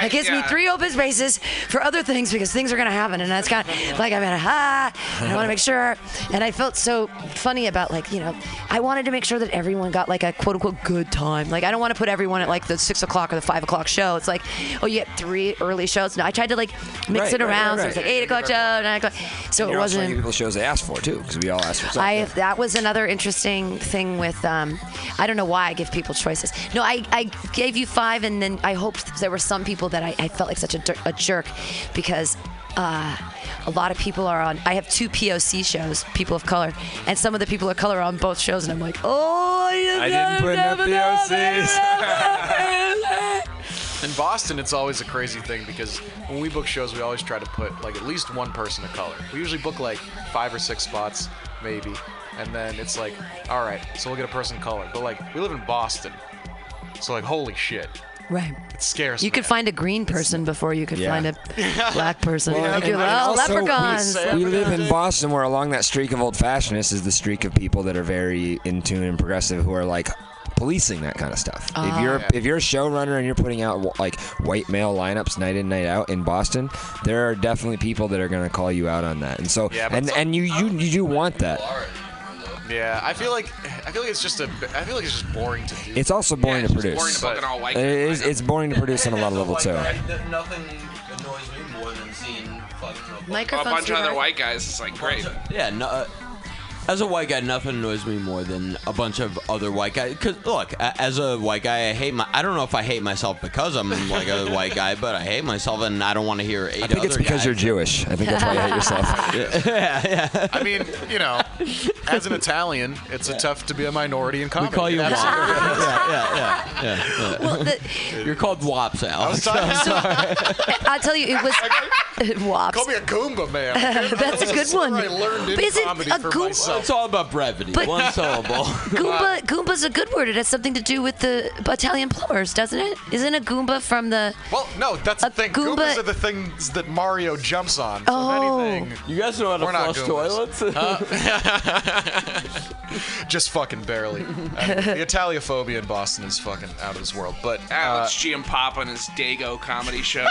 That gives me yeah. three open spaces for other things because things are gonna happen, and that's kind of like I'm in a ha, and I want to make sure. And I felt so funny about like you know, I wanted to make sure that everyone got like a quote unquote good time. Like I don't want to put everyone at like the six o'clock or the five o'clock show. It's like, oh, you get three early shows. No, I tried to like mix Right, it right, around, right, so it's right. like eight o'clock show, nine o'clock. So it You're wasn't. giving people shows they asked for too, because we all asked for something. I that was another interesting thing with um, I don't know why I give people choices. No, I, I gave you five, and then I hoped there were some people that I, I felt like such a, a jerk because. Uh, a lot of people are on. I have two POC shows, people of color, and some of the people of color are on both shows, and I'm like, oh, I didn't put enough POCs. In Boston, it's always a crazy thing because when we book shows, we always try to put like at least one person of color. We usually book like five or six spots, maybe, and then it's like, all right, so we'll get a person of color. But like, we live in Boston, so like, holy shit, Right. it scares You me. could find a green person before you could Yeah. find a [LAUGHS] black person. Well, Like, and- you're and oh, also, leprechauns. We, we live in Boston, where along that streak of old fashionedness is the streak of people that are very in tune and progressive, who are like policing that kind of stuff. if you're Yeah. if you're a showrunner and you're putting out like white male lineups night in night out in Boston, there are definitely people that are going to call you out on that. And so Yeah, and some- and you you you do want that. Yeah, I feel like I feel like it's just a. I feel like it's just boring to do. It's also boring Yeah, to produce. boring to book all-white It guy is, lineup. it's boring to produce on a lot of [LAUGHS] level too. Nothing annoys me more than seeing fucking a bunch of other white guys. It's like great. Yeah, no. Uh, as a white guy, nothing annoys me more than a bunch of other white guys. Cause look, as a white guy, I hate my. I don't know if I hate myself because I'm like a white guy, but I hate myself, and I don't want to hear eight I think it's because guys. you're Jewish. I think that's why you hate yourself. yeah, [LAUGHS] yeah. I mean, you know, as an Italian, it's a tough to be a minority in comedy. We call you It WAP. absolutely is. yeah, yeah, yeah, yeah, yeah. Well, the, You're called WAPs, I was Alex. talking, [LAUGHS] I'll tell you, it was [LAUGHS] wops. call me a Goomba man. That's a good one. I learned in But is it comedy a for goom- myself. All, it's all about brevity. But- One syllable. [LAUGHS] Goomba, Goomba's a good word. It has something to do with the Italian plumbers, doesn't it? Isn't a Goomba from the? Well, no, that's the thing. Goomba- Goombas are the things that Mario jumps on. So Oh. anything, You guys know how to flush Goombas. toilets? [LAUGHS] [LAUGHS] just fucking barely. Uh, the Italiaphobia in Boston is fucking out of this world. But uh, Alex G and Pop on his Dago comedy shows.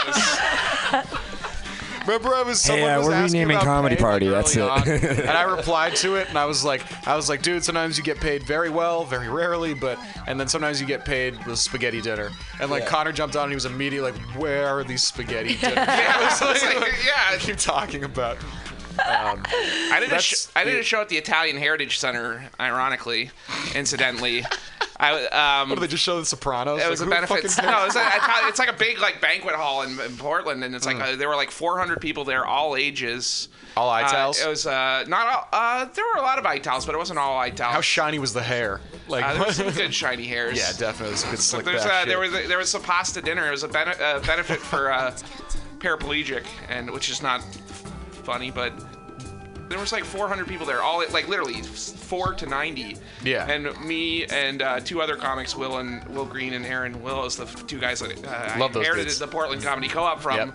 Remember, I was Hey, someone uh, was we're asking renaming about Comedy pay, like, Party, that's it. on, [LAUGHS] and I replied to it, and I was like, I was like, dude, sometimes you get paid very well, very rarely, but and then sometimes you get paid with spaghetti dinner. And like Connor jumped on, and he was immediately like, where are these spaghetti [LAUGHS] dinners? yeah, I was like, I [LAUGHS] yeah. keep talking about. Um, I did a sh- I did a show at the Italian Heritage Center. Ironically, incidentally, I um. what do they just show The Sopranos? It was a Like, benefit. No, it was a, it's like a big like banquet hall in, in Portland, and it's like uh, there were like 400 people there, all ages. All Uh, Itals? it was uh, not all. Uh, there were a lot of Itals, but it wasn't all Itals. How shiny was the hair? Like, uh, there was some good shiny hairs. yeah, definitely some good slick back uh, there was a, there was a pasta dinner. It was a bene- uh, benefit for uh, paraplegic, and which is not funny, but there was like 400 people there, all like literally four to 90. Yeah. And me and uh, two other comics, Will and Will Green and Aaron Willis, the two guys that uh, Love I inherited dudes. the Portland Comedy Co-op from. Yep.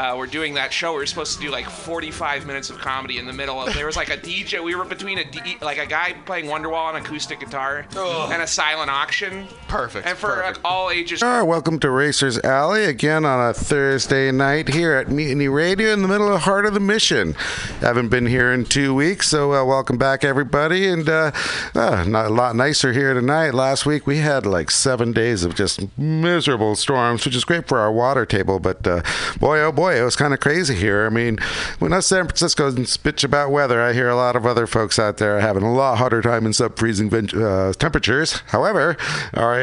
Uh, we're doing that show. We were supposed to do like 45 minutes of comedy in the middle of. There was like a [LAUGHS] DJ. We were between a D, like a guy playing Wonderwall on acoustic guitar and a silent auction. Perfect. And for perfect. like, all ages. All right, welcome to Racers Alley again on a Thursday night here at Mutiny Radio in the middle of the heart of the mission. Haven't been here in two weeks, so uh, welcome back everybody. And uh, uh, not a lot nicer here tonight. Last week we had like seven days of just miserable storms, which is great for our water table. But uh, boy, oh boy, it was kind of crazy here. I mean, when us San Franciscoans bitch about weather, I hear a lot of other folks out there having a lot harder time in sub-freezing uh, temperatures. However,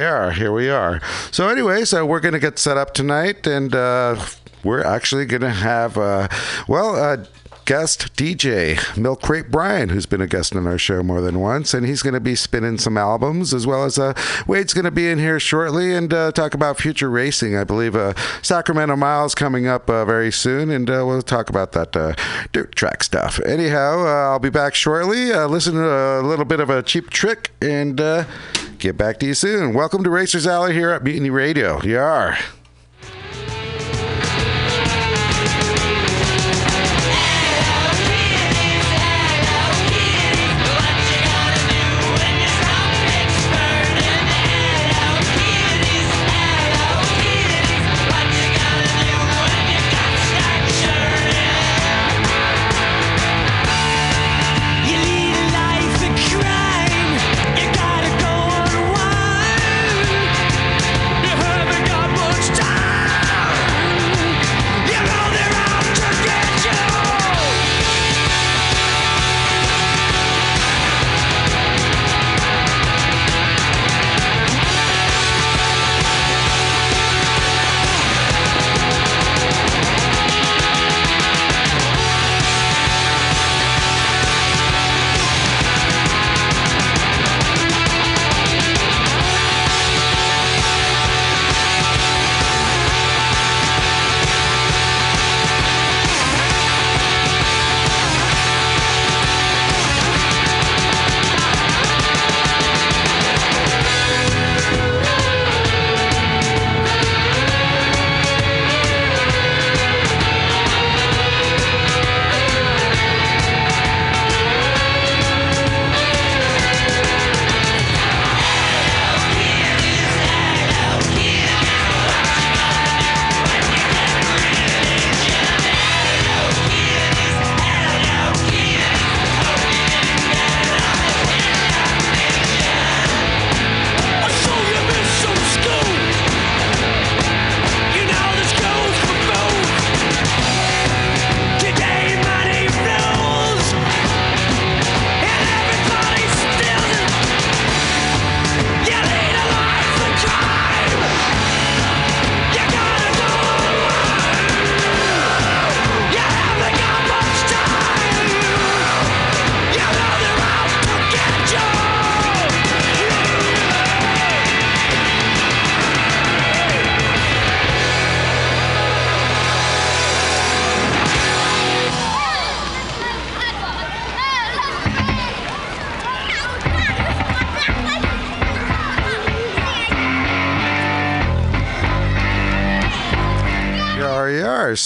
are. Here we are. So anyway, so we're going to get set up tonight, and uh, we're actually going to have, uh, well, uh, guest DJ Milk Crate Brian, who's been a guest on our show more than once, and he's going to be spinning some albums as well as uh, Wade's going to be in here shortly and uh, talk about future racing. I believe uh, Sacramento Miles coming up uh, very soon, and uh, we'll talk about that uh, dirt track stuff. Anyhow, I'll be back shortly. Listen to a little bit of a cheap trick and get back to you soon. Welcome to Racers Alley here at Mutiny Radio. You You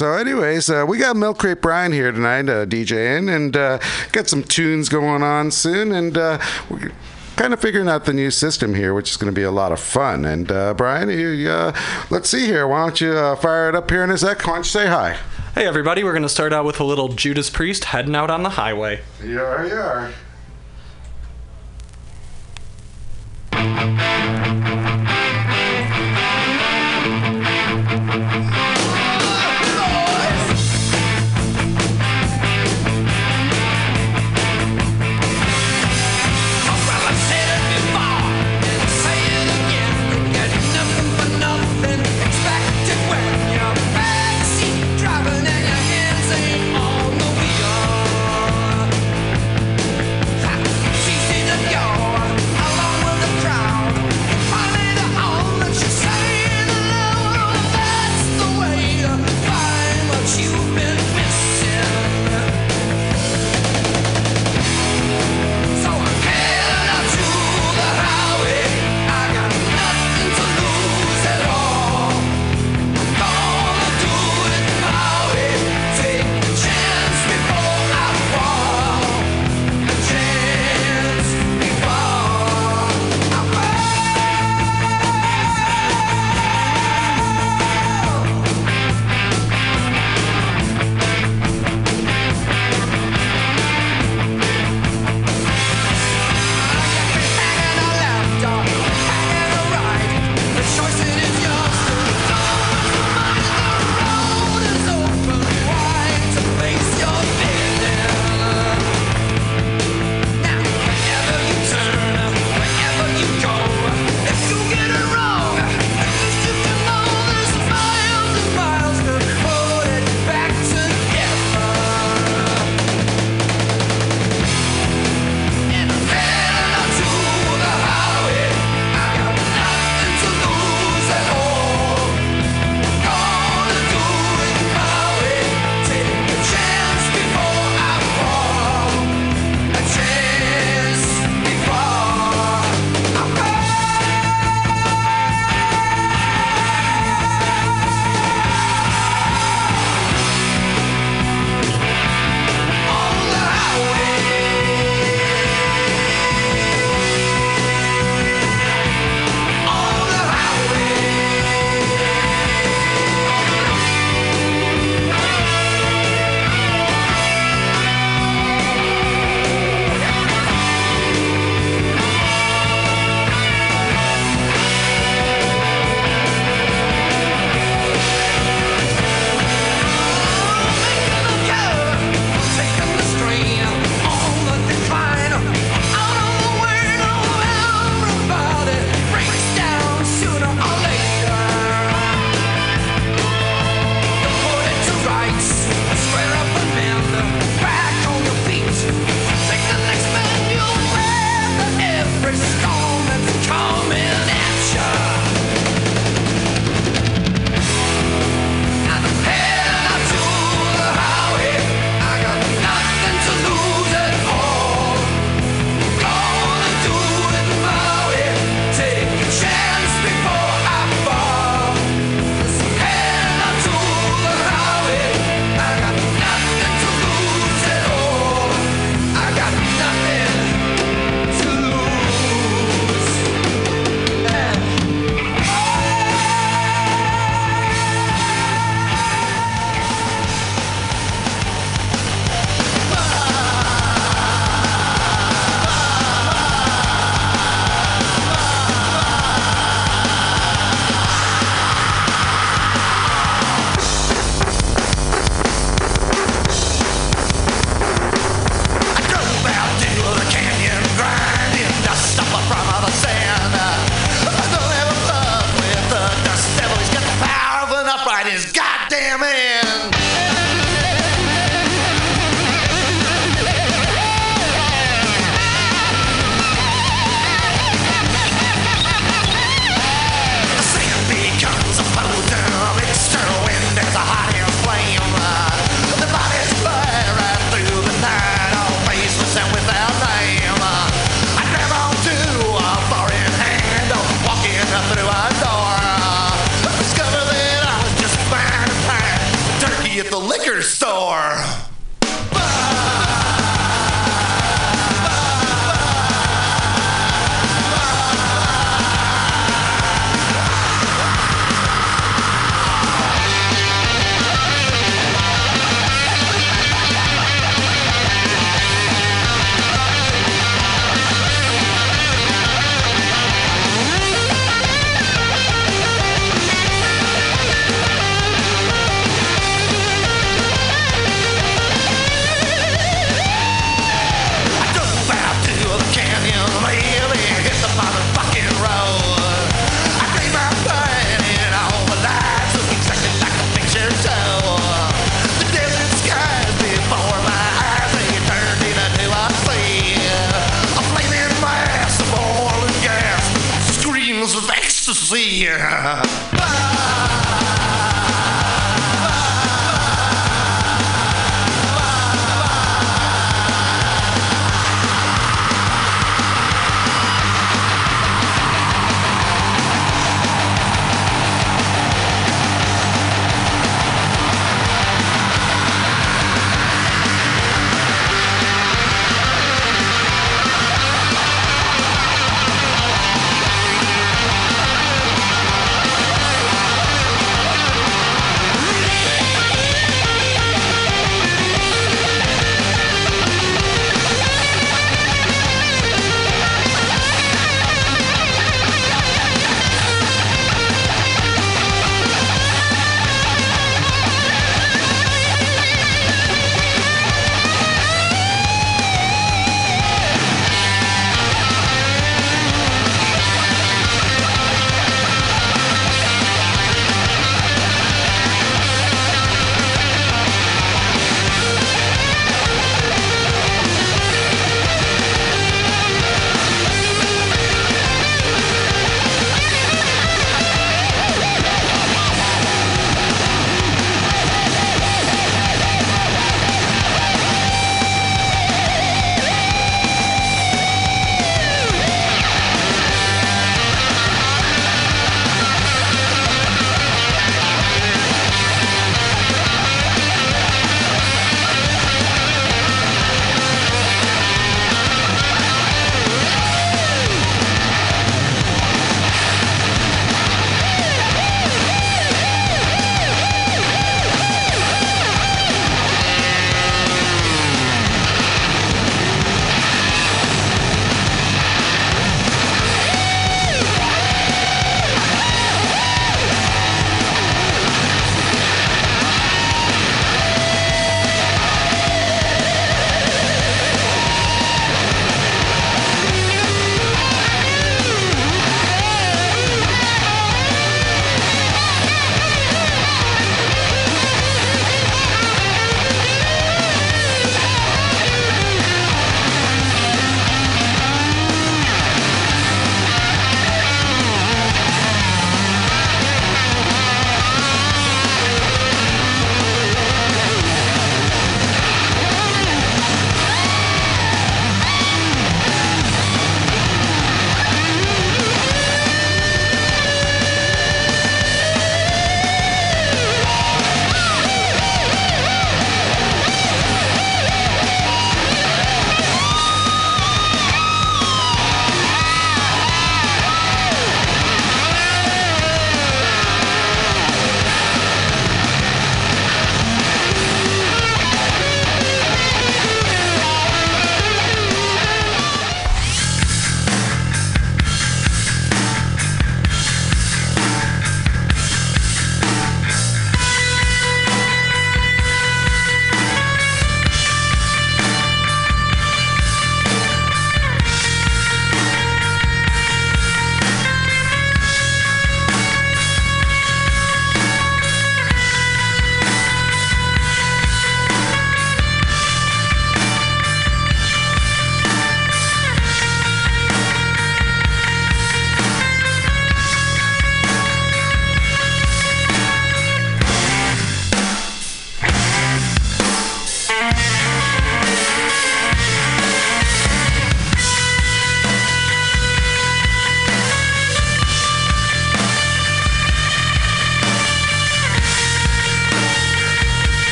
So, anyways, uh, we got Milk Crate Brian here tonight, uh, DJing, and uh, got some tunes going on soon, and uh, we're kind of figuring out the new system here, which is going to be a lot of fun. And uh, Brian, you, uh, let's see here. Why don't you uh, fire it up here in a sec? Why don't you say hi? Hey everybody, we're going to start out with a little Judas Priest heading out on the highway. You are,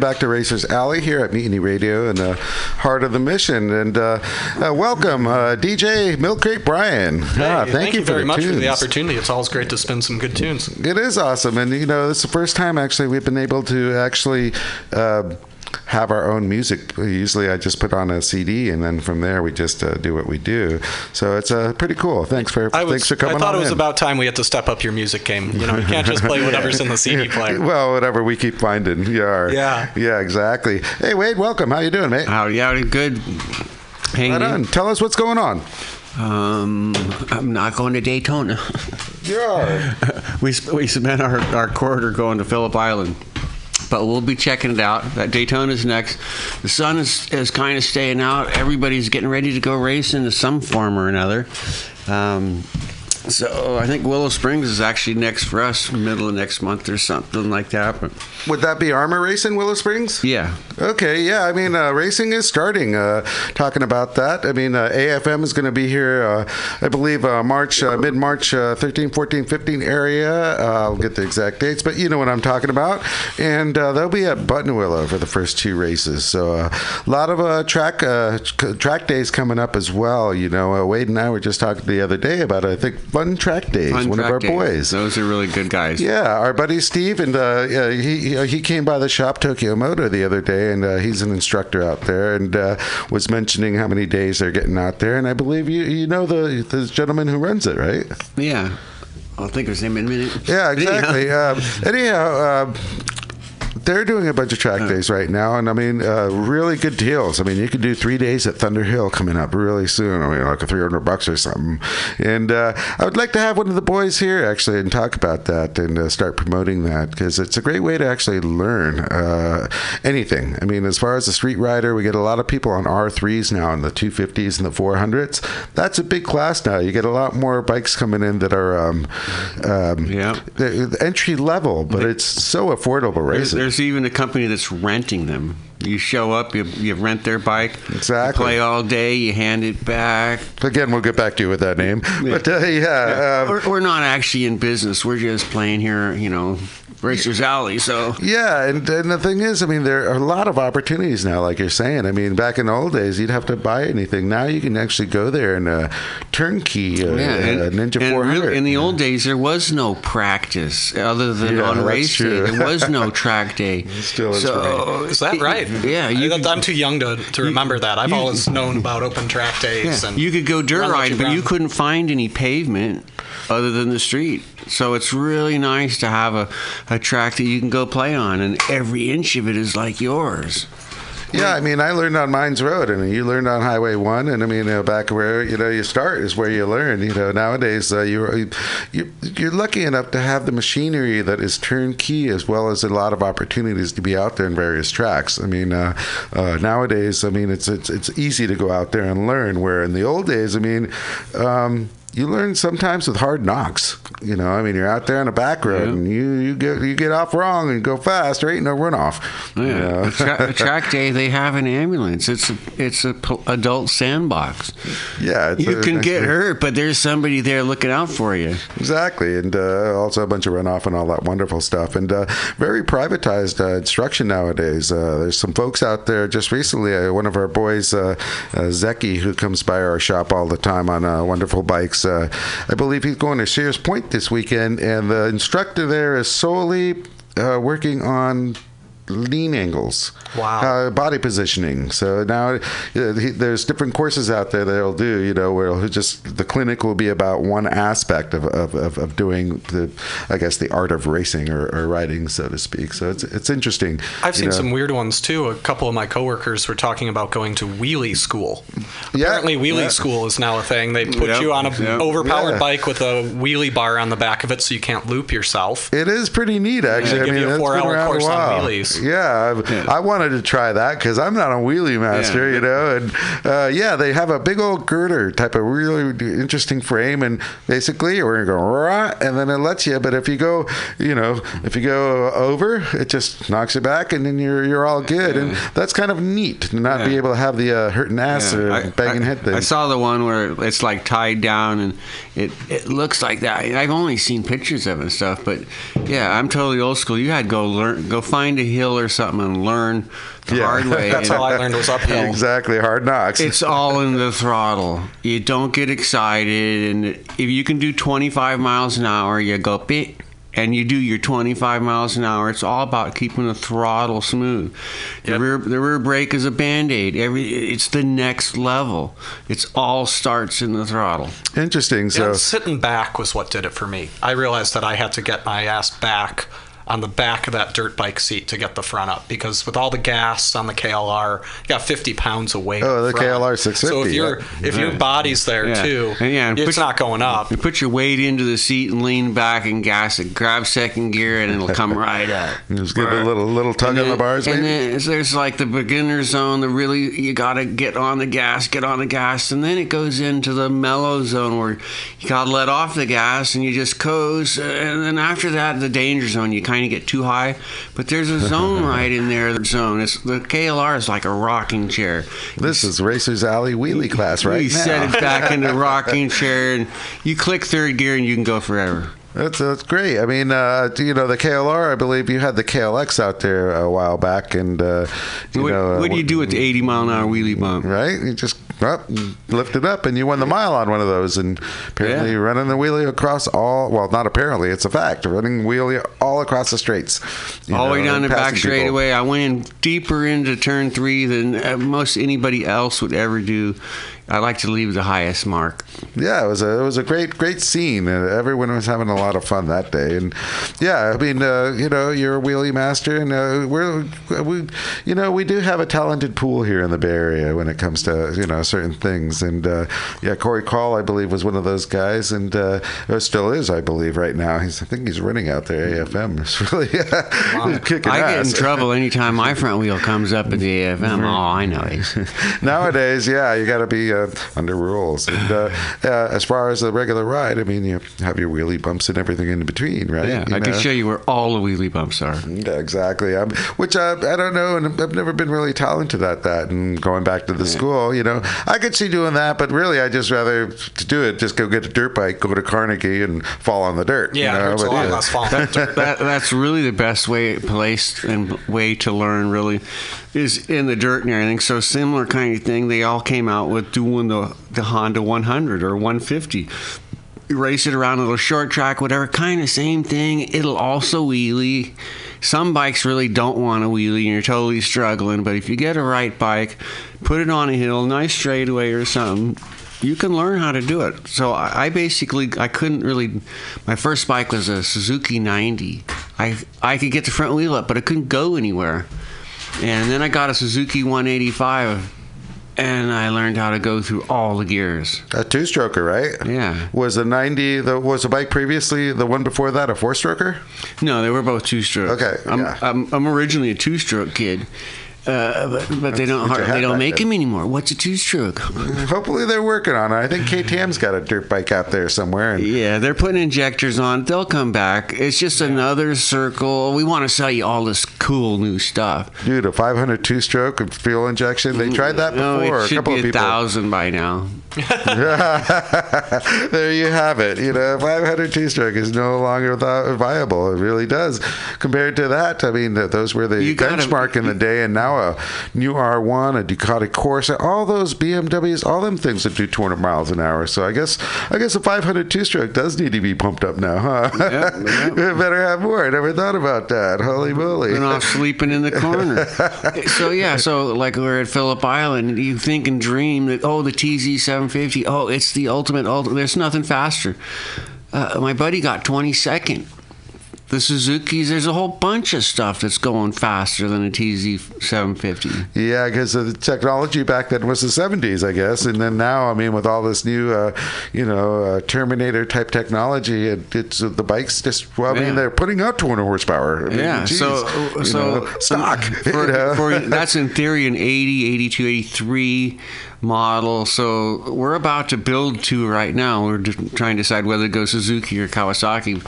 welcome back to Racers Alley here at Mutiny Radio in the heart of the mission. And uh, uh, welcome, uh, DJ Milk Crate Brian. Ah, Hey, thank, you, for very much for the opportunity. It's always great to spin some good tunes. It is awesome, and you know, it's the first time actually we've been able to actually. Have our own music. Usually, I just put on a CD, and then from there we just uh, do what we do. So it's uh, pretty cool. Thanks for I, was, thanks for coming I thought on it was in. about time we had to step up your music game. You know, you can't just play whatever's in the CD [LAUGHS] player. Well, whatever we keep finding. Yeah. Yeah. Yeah, exactly. Hey, Wade, welcome. How you doing, mate? Howdy, howdy, good. Hanging Right on. Tell us what's going on. Um, I'm not going to Daytona. Yeah. [LAUGHS] we sp- we spent our, our quarter going to Phillip Island, but we'll be checking it out. That Daytona's next. The sun is is kind of staying out. Everybody's getting ready to go racing in some form or another. Um, so I think Willow Springs is actually next for us, middle of next month or something like that. But Would that be Armor Racing, Willow Springs? yeah, Okay, yeah. I mean, uh, racing is starting. Uh, talking about that, I mean, uh, AFM is going to be here, uh, I believe, uh, March, uh, mid March, uh, 13, 14, 15 area. Uh, I'll get the exact dates, but you know what I'm talking about. And uh, they'll be at Buttonwillow for the first two races. So uh, a lot of uh, track uh, track days coming up as well. You know, uh, Wade and I were just talking the other day about, I think, Fun Track Days, Fun one track of our days. boys. Those are really good guys. Yeah, our buddy Steve, and uh, yeah, he he- he came by the shop Tokyo Moto the other day, and uh, he's an instructor out there, and uh, was mentioning how many days they're getting out there, and I believe you you know the the gentleman who runs it, right? Yeah. I'll think of his name in a minute. Yeah, exactly. [LAUGHS] um, anyhow. They're doing a bunch of track days right now, and I mean, uh, really good deals. I mean, you could do three days at Thunder Hill coming up really soon. I mean, like a three hundred bucks or something. And uh, I would like to have one of the boys here actually and talk about that and uh, start promoting that because it's a great way to actually learn uh, anything. I mean, as far as the street rider, we get a lot of people on R threes now and the two fifties and the four hundreds. That's a big class now. You get a lot more bikes coming in that are um, um, Yeah. entry level, but it's so affordable racing. There's even a company that's renting them. You show up, you, you rent their bike, Exactly. play all day, you hand it back. Again, we'll get back to you with that name. But uh, yeah, um, we're, we're not actually in business. We're just playing here, you know, Racers Alley. So yeah, and, and the thing is, I mean, there are a lot of opportunities now, like you're saying. I mean, back in the old days, you'd have to buy anything. Now you can actually go there and uh, turnkey uh, yeah, and, uh, Ninja and 400. really, in the old days, there was no practice other than Yeah, on that's race true. day. There was no track [LAUGHS] day. Still is so, Is that right? Yeah, you I, could- I'm too young to, to remember that. I've you- always known about open track days. Yeah, and you could go dirt run riding, but you couldn't find any pavement other than the street. So it's really nice to have a, a track that you can go play on, and every inch of it is like yours. Yeah, I mean, I learned on Mines Road, and you learned on Highway One, and I mean, uh, back where you know you start is where you learn. You know, nowadays uh, you you you're lucky enough to have the machinery that is turnkey, as well as a lot of opportunities to be out there in various tracks. I mean, uh, uh, nowadays, I mean, it's it's it's easy to go out there and learn. Where in the old days, I mean. Um, you learn sometimes with hard knocks. You know, I mean, you're out there on a back road and you, you get you get off wrong and go fast. There ain't no runoff. you Yeah, know? a, tra- track day they have an ambulance. It's a it's a p- adult sandbox. Yeah, You a- can get hurt, but there's somebody there looking out for you. Exactly, and uh, also a bunch of runoff and all that wonderful stuff, and uh, very privatized uh, instruction nowadays. Uh, there's some folks out there. Just recently, uh, one of our boys, uh, uh, Zeki, who comes by our shop all the time on uh, wonderful bikes. Uh, I believe he's going to Sears Point this weekend, and the instructor there is solely uh, working on lean angles. Wow. Uh, body positioning. So now uh, he, there's different courses out there that he'll do, you know, where he'll just the clinic will be about one aspect of, of, of, of doing the, I guess, the art of racing or, or riding, so to speak. So it's it's interesting. I've seen know. some weird ones too. A couple of my coworkers were talking about going to wheelie school. Yeah, Apparently, wheelie yeah. school is now a thing. They put Yep, you on a yep. overpowered Yeah. bike with a wheelie bar on the back of it, so you can't loop yourself. It is pretty neat, actually. Yeah, I give mean, you a four-hour around course on while. wheelies. Yeah, I, I wanted to try that because I'm not a wheelie master, Yeah. you know. And uh, yeah, they have a big old girder type of really interesting frame, and basically we're gonna go rah, and then it lets you. But if you go, you know, if you go over, it just knocks you back, and then you're you're all good. And that's kind of neat to not be able to have the uh, hurting ass Yeah, or I- banging I, head thing. I saw the one where it's like tied down and it, it looks like that. I've only seen pictures of it and stuff, but yeah, I'm totally old school. You had to go learn, go find a hill or something and learn the hard way. [LAUGHS] That's how I learned was uphill. exactly, hard knocks. It's all in the throttle. You don't get excited, and if you can do 25 miles an hour, you go beep, and you do your 25 miles an hour. It's all about keeping the throttle smooth. The rear the rear brake is a band aid. Every it's the next level. It's all starts in the throttle. Interesting. Yeah, So sitting back was what did it for me. I realized that I had to get my ass back on the back of that dirt bike seat to get the front up because with all the gas on the KLR, you got 50 pounds of weight. Oh, the front. KLR 650, So if your yeah. if your body's there Yeah. too, And yeah, and it's put- not going up. You put your weight into the seat and lean back and gas it. Grab second gear and it'll come [LAUGHS] right up. just give it a little little tug on the bars, and maybe. then there's like the beginner zone. The really you gotta get on the gas, get on the gas, and then it goes into the mellow zone where you gotta let off the gas and you just coast. And then after that, the danger zone. You kind of get too high, but there's a zone [LAUGHS] right in there. The zone. It's the KLR is like a rocking chair. This is Racers Alley wheelie class right you now. set it back in the [LAUGHS] rocking chair and you click third gear and you can go forever. That's that's great. I mean, uh, you know, the KLR. I believe you had the KLX out there a while back, and uh, you what, know, what do you do with the 80 mile an hour wheelie bump? Right, you just up, lift it up, and you won the mile on one of those. And apparently, Yeah. you're running the wheelie across all. Well, not apparently, it's a fact. Running wheelie all across the straights, all the way down the back straightaway. I went in deeper into turn three than uh, most anybody else would ever do. I like to leave the highest mark. Yeah, it was a it was a great great scene. Uh, everyone was having a lot of fun that day, and yeah, I mean, uh, you know, you're a wheelie master, and uh, we're we, you know, we do have a talented pool here in the Bay Area when it comes to you know certain things, and uh, yeah, Corey Call, I believe, was one of those guys, and uh, or still is, I believe, right now. He's I think he's running out there. AFM It's really [LAUGHS] kicking I get in trouble anytime my front wheel comes up at the AFM. [LAUGHS] Oh, I know. [LAUGHS] Nowadays, yeah, you got to be uh, under rules. And uh, uh, as far as the regular ride, I mean, you have your wheelie bumps and everything in between, right? Yeah, You I can show you where all the wheelie bumps are. Yeah, exactly. Um, which uh, I don't know, and I've never been really talented at that. And going back to the school, you know, I could see doing that, but really, I just rather to do it. Just go get a dirt bike, go to Carnegie, and fall on the dirt. Yeah, you it know? hurts a But, lot yeah. less falling on that, that's really the best way place and way to learn really is in the dirt and everything so similar kind of thing they all came out with doing the, the honda 100 or 150 race it around a little short track whatever kind of same thing it'll also wheelie some bikes really don't want to wheelie and you're totally struggling but if you get a right bike put it on a hill nice straightaway or something you can learn how to do it. So I, I basically I couldn't really. My first bike was a Suzuki 90. I I could get the front wheel up, but I couldn't go anywhere. And then I got a Suzuki 185, and I learned how to go through all the gears. A two-stroker, right? Yeah. Was the ninety the was the bike previously the one before that a four-stroker? No, they were both two stroke. Okay, I'm, yeah. I'm, I'm originally a two stroke kid. Uh, but, but they don't har- they don't make then. them anymore. What's a two stroke? [LAUGHS] Hopefully they're working on it. I think KTM's got a dirt bike out there somewhere. And Yeah, they're putting injectors on. They'll come back. It's just another circle. We want to sell you all this cool new stuff. Dude, a 500 two-stroke with fuel injection. They tried that before. No, it a couple be of a people. thousand by now. [LAUGHS] there you have it. You know, 500 two-stroke is no longer viable. It really does. Compared to that, I mean, those were the You gotta- benchmark in the day, and now a new R1, a Ducati Corsa, all those BMWs, all them things that do 200 miles an hour. So I guess, I guess a 500 two-stroke does need to be pumped up now, huh? [LAUGHS] Better have more. I never thought about that. Holy moly! Been off sleeping in the corner. [LAUGHS] so yeah, so like we're at Phillip Island, you think and dream that oh the TZ 750, oh it's the ultimate. Ultimate. There's nothing faster. Uh, my buddy got 22nd the Suzuki's, there's a whole bunch of stuff that's going faster than a TZ750. Yeah, because the technology back then was the 70s, I guess, and then now, I mean, with all this new, uh, you know, uh, Terminator type technology, it, it's uh, the bikes just. Well, I Yeah. mean, they're putting out 200 horsepower. I mean, Yeah, geez, so you so know, stock. [LAUGHS] for, for- that's in theory an 80, 82, 83 model. So we're about to build two right now. We're just trying to decide whether to go Suzuki or Kawasaki.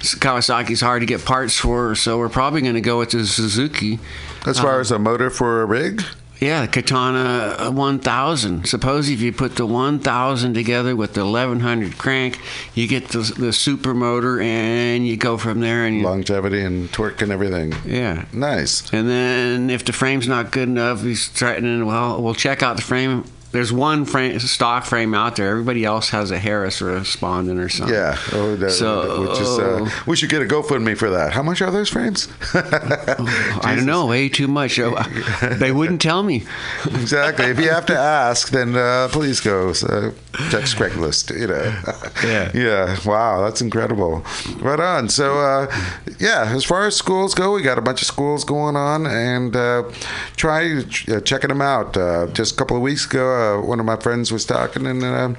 Kawasaki's hard to get parts for, so we're probably going to go with the Suzuki. as far Um, as a motor for a rig. Yeah, the Katana 1000. Suppose if you put the 1000 together with the 1100 crank, you get the, the super motor and you go from there and you, longevity and torque and everything. Yeah. Nice. And then if the frame's not good enough, he's threatening, well, we'll check out the frame. There's one frame, stock frame out there. Everybody else has a Harris or a Spondon or something. Yeah. Oh, that, So- which is uh, we should get a GoFundMe for that. How much are those frames? [LAUGHS] I don't know, way too much. Oh, they wouldn't tell me. exactly. If you have to ask, then uh, please go uh, check Craigslist. You know. [LAUGHS] Yeah. [LAUGHS] Yeah. Wow, that's incredible. Right on. So, uh, yeah, as far as schools go, we got a bunch of schools going on, and uh, try uh, checking them out. Uh, just a couple of weeks ago, uh, one of my friends was talking, and. Uh,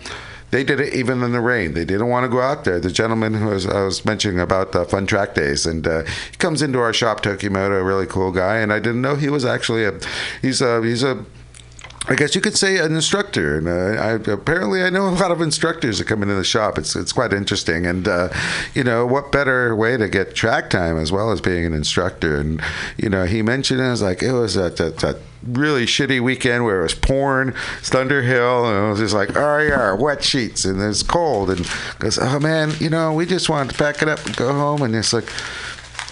they did it even in the rain. They didn't want to go out there. The gentleman who was, I was mentioning about the fun track days, and uh, he comes into our shop, Tokimoto, a really cool guy, and I didn't know he was actually a, he's a, he's a I guess you could say an instructor, and uh, I, apparently I know a lot of instructors that come into the shop. It's it's quite interesting, and uh, you know what better way to get track time as well as being an instructor. And you know he mentioned it was like it was a, that. that really shitty weekend where it was pouring Thunderhill and it was just like oh yeah wet sheets and it's cold and goes oh man you know we just wanted to pack it up and go home and it's like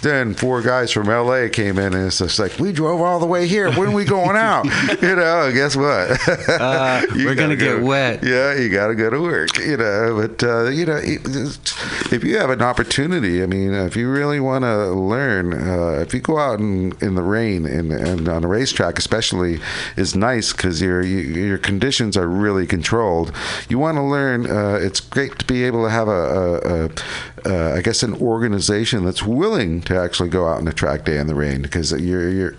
then four guys from LA came in and it's just like we drove all the way here. When are we going out? [LAUGHS] you know, guess what? Uh, [LAUGHS] we're gonna go- get wet. Yeah, you got to go to work. You know, but uh, you know, if you have an opportunity, I mean, if you really want to learn, uh, if you go out in, in the rain and, and on a racetrack, especially, is nice because your you, your conditions are really controlled. You want to learn. Uh, it's great to be able to have a, a, a uh, I guess an organization that's willing to actually go out on a track day in the rain because your your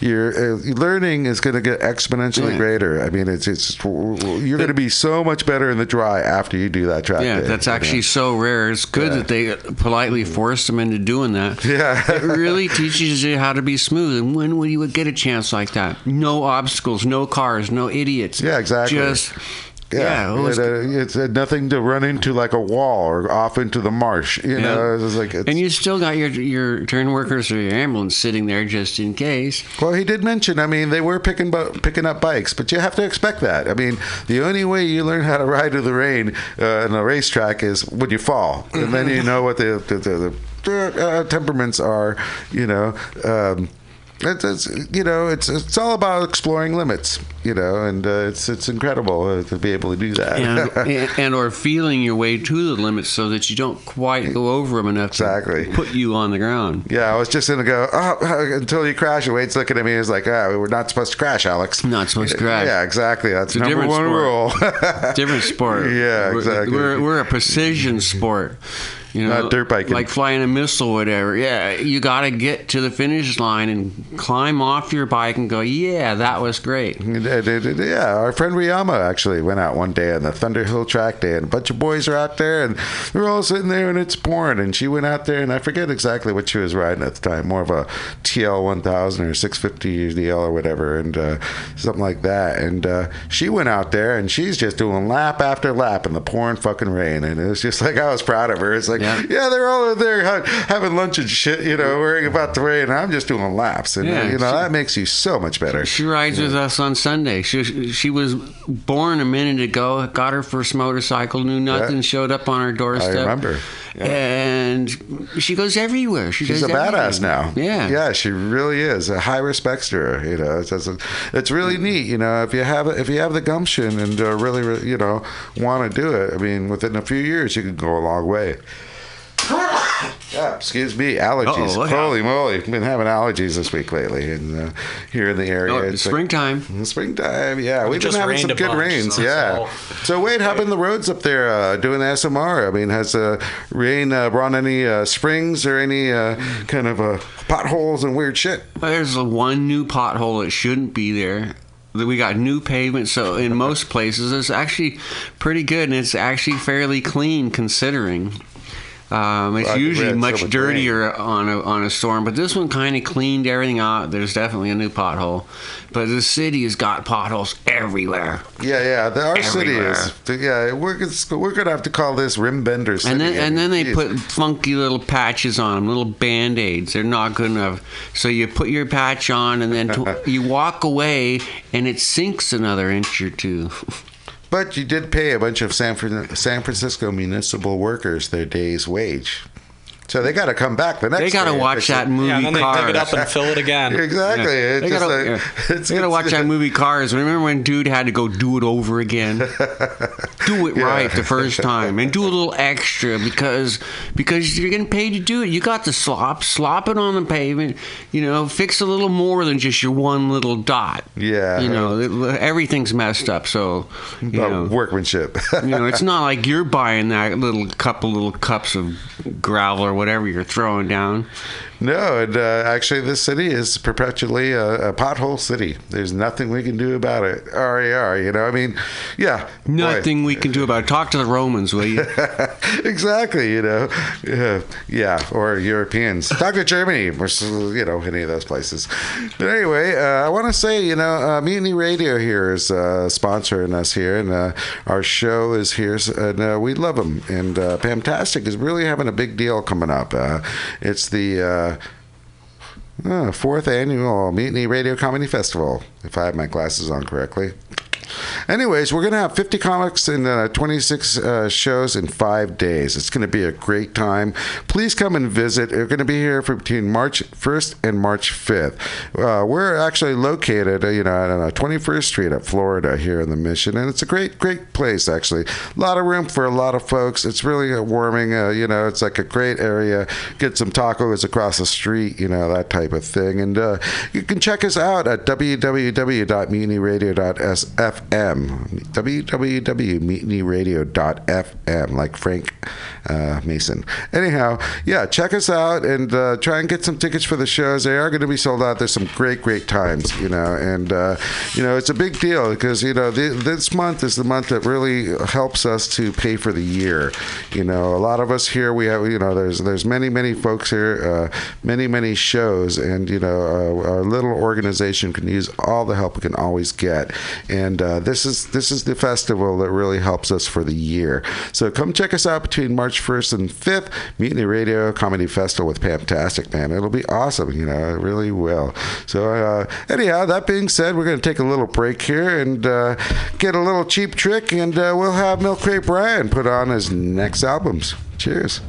your uh, learning is going to get exponentially Yeah. greater. I mean, it's it's you're going to be so much better in the dry after you do that track Yeah, day. that's know? actually so rare. It's good Yeah. that they politely forced them into doing that. Yeah. it really teaches you how to be smooth. And when will you get a chance like that? No obstacles, no cars, no idiots. Yeah, exactly. Just Yeah, it was- it, uh, it's uh, nothing to run into like a wall or off into the marsh. You know, it's like it's, and you still got your your turn workers or your ambulance sitting there just in case. Well, he did mention. I mean, they were picking bu- picking up bikes, but you have to expect that. I mean, the only way you learn how to ride in the rain uh, in a racetrack is when you fall, and then you know what the the, the, the uh, temperaments are. You know. Um, it's, it's you know it's it's all about exploring limits you know and uh, it's it's incredible uh, to be able to do that and, [LAUGHS] and and or feeling your way to the limits so that you don't quite go over them enough Exactly. to put you on the ground. Yeah, I was just gonna go oh, until you crash. And Wade's looking at me. He's like, "Ah, we're not supposed to crash, Alex." Not supposed to crash. Yeah, exactly. That's It's number different one sport. rule. Different sport. [LAUGHS] Yeah, We're- exactly. We're, we're a precision sport. You know, Not dirt biking. Like flying a missile, or whatever. Yeah, you got to get to the finish line and climb off your bike and go, yeah, that was great. Yeah, our friend Riyama actually went out one day on the Thunderhill track day, and a bunch of boys are out there, and they're all sitting there, and it's pouring. And she went out there, and I forget exactly what she was riding at the time, more of a TL 1000 or 650 DL or whatever, and uh, something like that. And uh, she went out there, and she's just doing lap after lap in the pouring fucking rain, and it was just like I was proud of her. It's like, Yeah. [LAUGHS] yeah, they're all out there having lunch and shit, you know, worrying about the rain. I'm just doing laps, and Yeah, uh, you know she- that makes you so much better. She rides with us on Sunday. She she was born a minute ago. Got her first motorcycle. Knew nothing. Yeah. Showed up on our doorstep. I remember. Yeah. And she goes everywhere. She She's a does badass everything. now. Yeah. yeah, she really is. A high respects to her. You know, it's, it's, really neat. You know, if you have if you have the gumption and uh, really, re- you know, want to do it, I mean, within a few years, you can go a long way. Yeah, excuse me, allergies. Uh-oh, look out. Holy moly, been having allergies this week lately, and uh, here in the area. Oh, It's like- springtime. springtime, yeah. We've been having some good bunch, rains, so yeah. So Wade, how been the roads up there uh, doing the SMR? I mean, has uh, rain uh, brought any uh, springs or any uh, kind of uh, potholes and weird shit? There's a one new pothole that shouldn't be there. We got new pavement, so in most places it's actually pretty good, and it's actually fairly clean considering. Um, it's Well, usually so much dirtier on a on a storm, but this one kind of cleaned everything out. There's definitely a new pothole, but the city has got potholes everywhere. Yeah, yeah. The, our city Everywhere. is. Yeah, we're we're gonna have to call this Rim Bender City. And then and then they Jeez. put funky little patches on them, little band aids. They're not good enough. So you put your patch on, and then [LAUGHS] you walk away, and it sinks another inch or two. [LAUGHS] But you did pay a bunch of San, San Francisco municipal workers their day's wage. So they got to come back the next They got to watch that it. movie Yeah, and then they Cars. dig it up and fill it again. [LAUGHS] Exactly. Yeah. It's They gotta, like, yeah. [LAUGHS] it's, They gotta it's- watch that movie Cars. Remember when dude had to go do it over again? [LAUGHS] do it Yeah. right the first time and do a little extra because because you're getting paid to do it. You got the slop, slop it on the pavement. You know, fix a little more than just your one little dot. Yeah. You know, it- everything's messed up. So you know, workmanship. you know, it's not like you're buying that little couple little cups of gravel or whatever you're throwing down. No, and uh, actually, this city is perpetually a, a pothole city. There's nothing we can do about it. RAR, you know. I mean, yeah, boy. Nothing we can do about it. Talk to the Romans, will you? [LAUGHS] exactly, you know, yeah, yeah, or Europeans. Talk to Germany, or you know, any of those places. But anyway, uh, I want to say, you know, uh, Mutiny Radio here is uh, sponsoring us here, and uh, our show is here, and uh, we love them. And uh, Pamtastic is really having a big deal coming up. Uh, it's the uh, uh, fourth annual Mutiny Radio Comedy Festival, if I have my glasses on correctly. Anyways, we're going to have 50 comics and uh, 26 uh, shows in five days. It's going to be a great time. Please come and visit. We're going to be here for between March 1st and March 5th. Uh, we're actually located, uh, you know, on uh, 21st Street at Florida here in the Mission, and it's a great, great place actually. A lot of room for a lot of folks. It's really warming. Uh, you know, it's like a great area. Get some tacos across the street, you know, that type of thing. And uh, you can check us out at www.mutinyradio.fm. www.mutinyradio.fm, like Frank uh, Mason. Anyhow, yeah, check us out and uh, try and get some tickets for the shows. They are going to be sold out. There's some great, great times, you know, and uh, you know it's a big deal because you know the, this month is the month that really helps us to pay for the year. You know, a lot of us here we have you know there's there's many many folks here, uh, many many shows, and you know uh, our little organization can use all the help we can always get, and uh, this is this is the festival that really helps us for the year. So come check us out between March 1st and 5th, Mutiny Radio Comedy Festival with Pamtastic, man. It'll be awesome, you know, it really will. So, uh, anyhow, that being said, we're going to take a little break here and uh, get a little cheap trick, and uh, we'll have Milk Crate Brian put on his next albums. Cheers.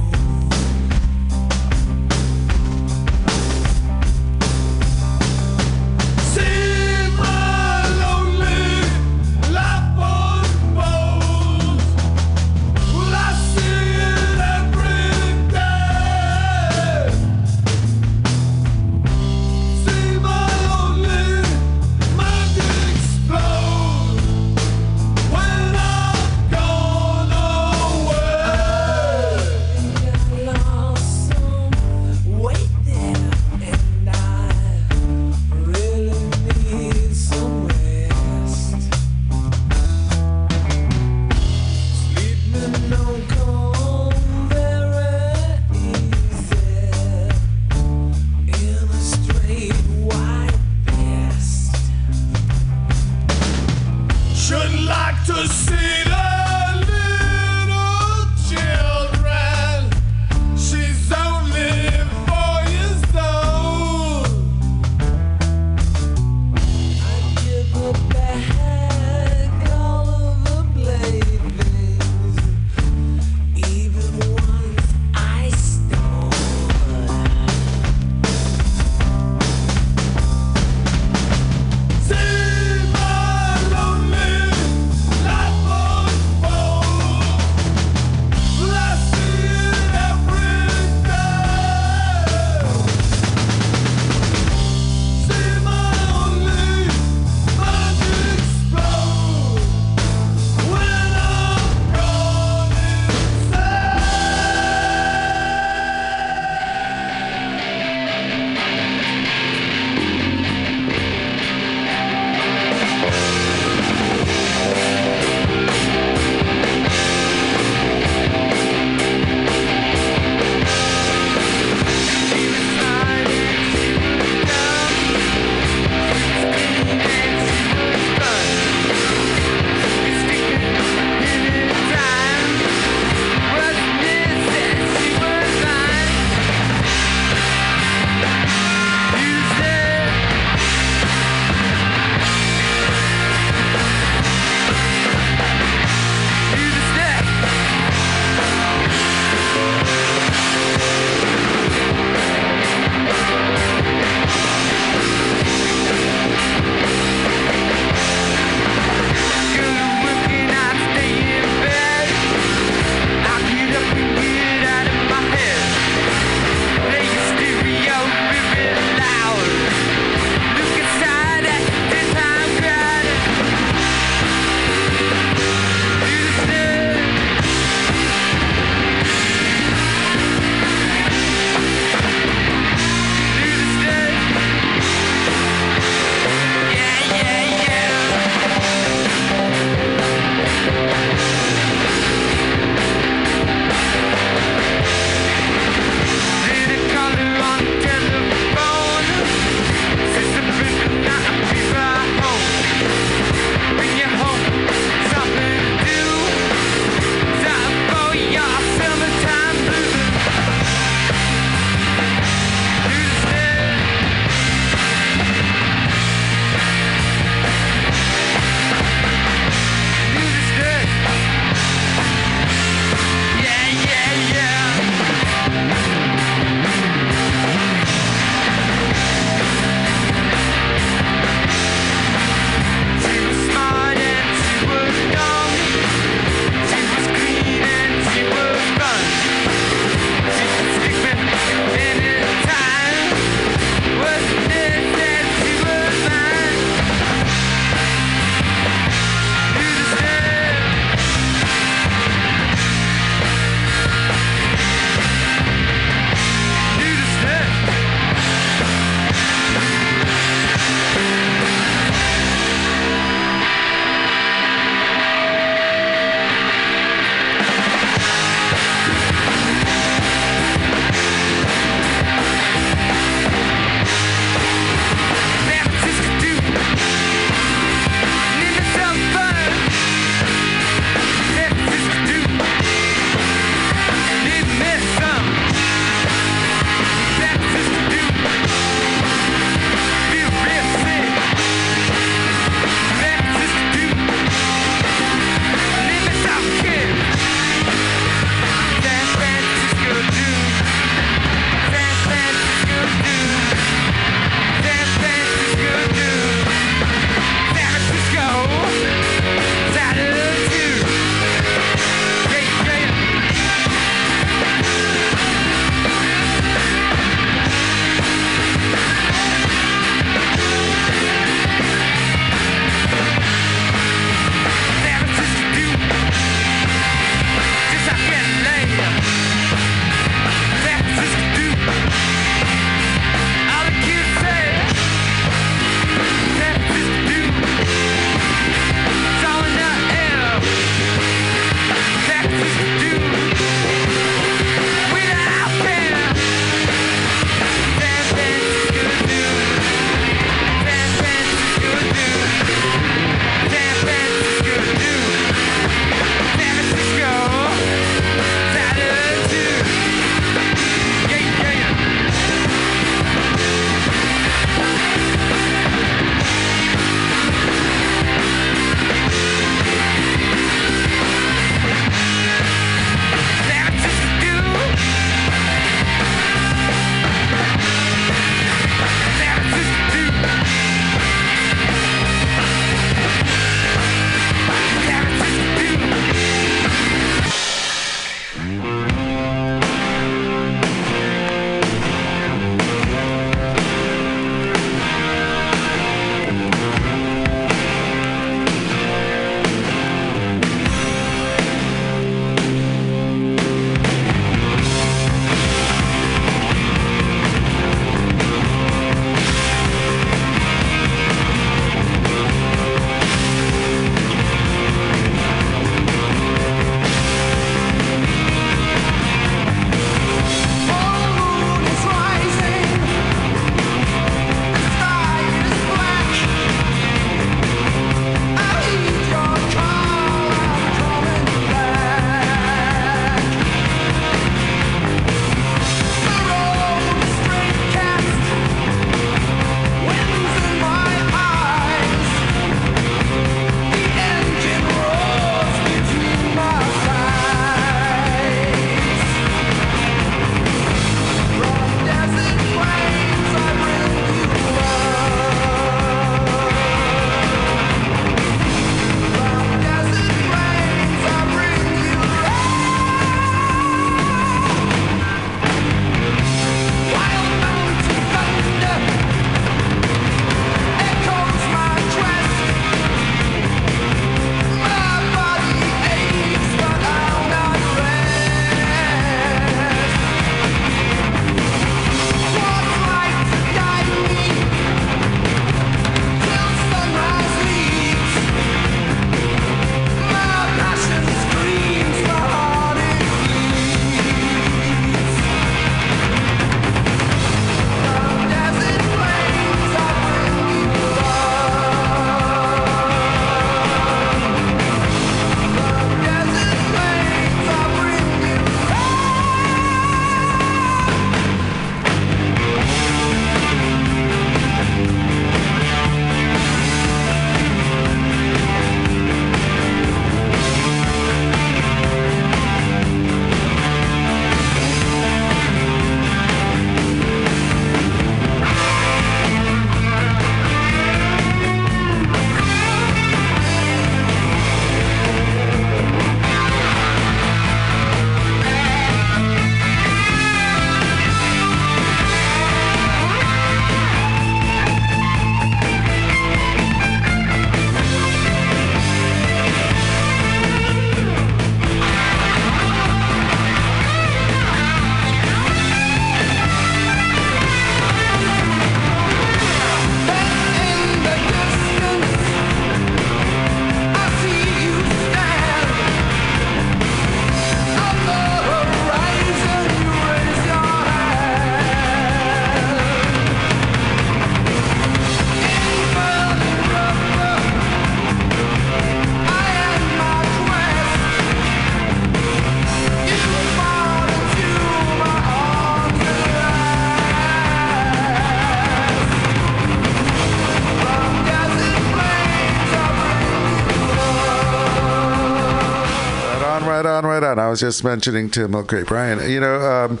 Was just mentioning to Milk Crate Brian, you know, um,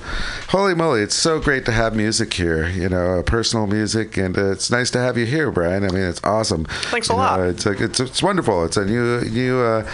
holy moly, it's so great to have music here, you know, personal music, and uh, it's nice to have you here, Brian. I mean, it's awesome. Thanks a You know, lot. it's, like, it's it's wonderful. It's a new new uh,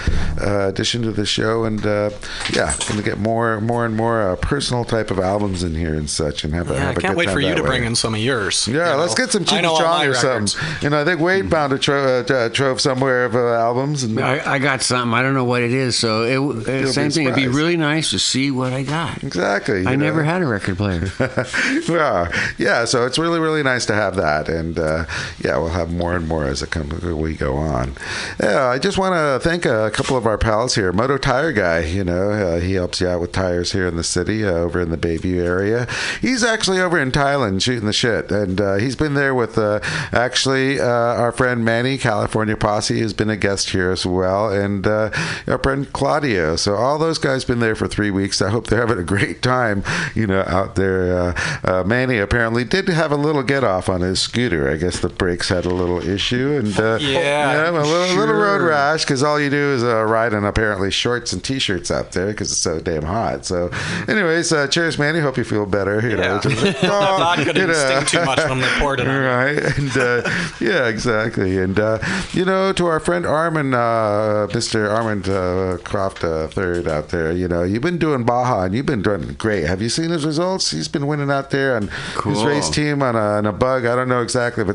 uh, addition to the show, and uh, yeah, going to get more more and more uh, personal type of albums in here and such, and have a Yeah, I have a can't good wait time for you to way. bring in some of yours. Yeah, you let's know. get some I Cheech know Chong or records. something. You know, I think Wade found a tro- uh, uh, trove somewhere of uh, albums, and I, I got something. I don't know what it is. So it, it same thing. It'd be really nice to see what I got. Exactly. I you never had a record player. [LAUGHS] yeah, yeah. So it's really, really nice to have that, and uh, yeah, we'll have more and more as it come, we go on. Yeah, I just want to thank a couple of our pals here. Moto Tire Guy, you know, uh, he helps you out with tires here in the city, uh, over in the Bayview area. He's actually over in Thailand shooting the shit, and uh, he's been there with uh, actually uh, our friend Manny, California Posse, who's been a guest here as well, and our friend Claudio. So all those guys been there for three weeks. I hope they're having a great time, you know, out there. Uh, uh, Manny apparently did have a little get off on his scooter. I guess the brakes had a little issue, and uh, Yeah, a little, little road sure. rash because all you do is uh, ride in apparently shorts and t-shirts out there because it's so damn hot. So, anyways, uh, cheers, Manny. Hope you feel better. You know, Yeah. just- [LAUGHS] That vodka you didn't know. sting too much when they poured it. Right, and uh, yeah, exactly. And uh, you know, to our friend Armin, uh, Mr. Armand uh, Croft uh, third out there, you know, you've been doing Baja and you've been doing great. Have you seen his results? He's been winning out there on his race team on a, on a bug. I don't know exactly if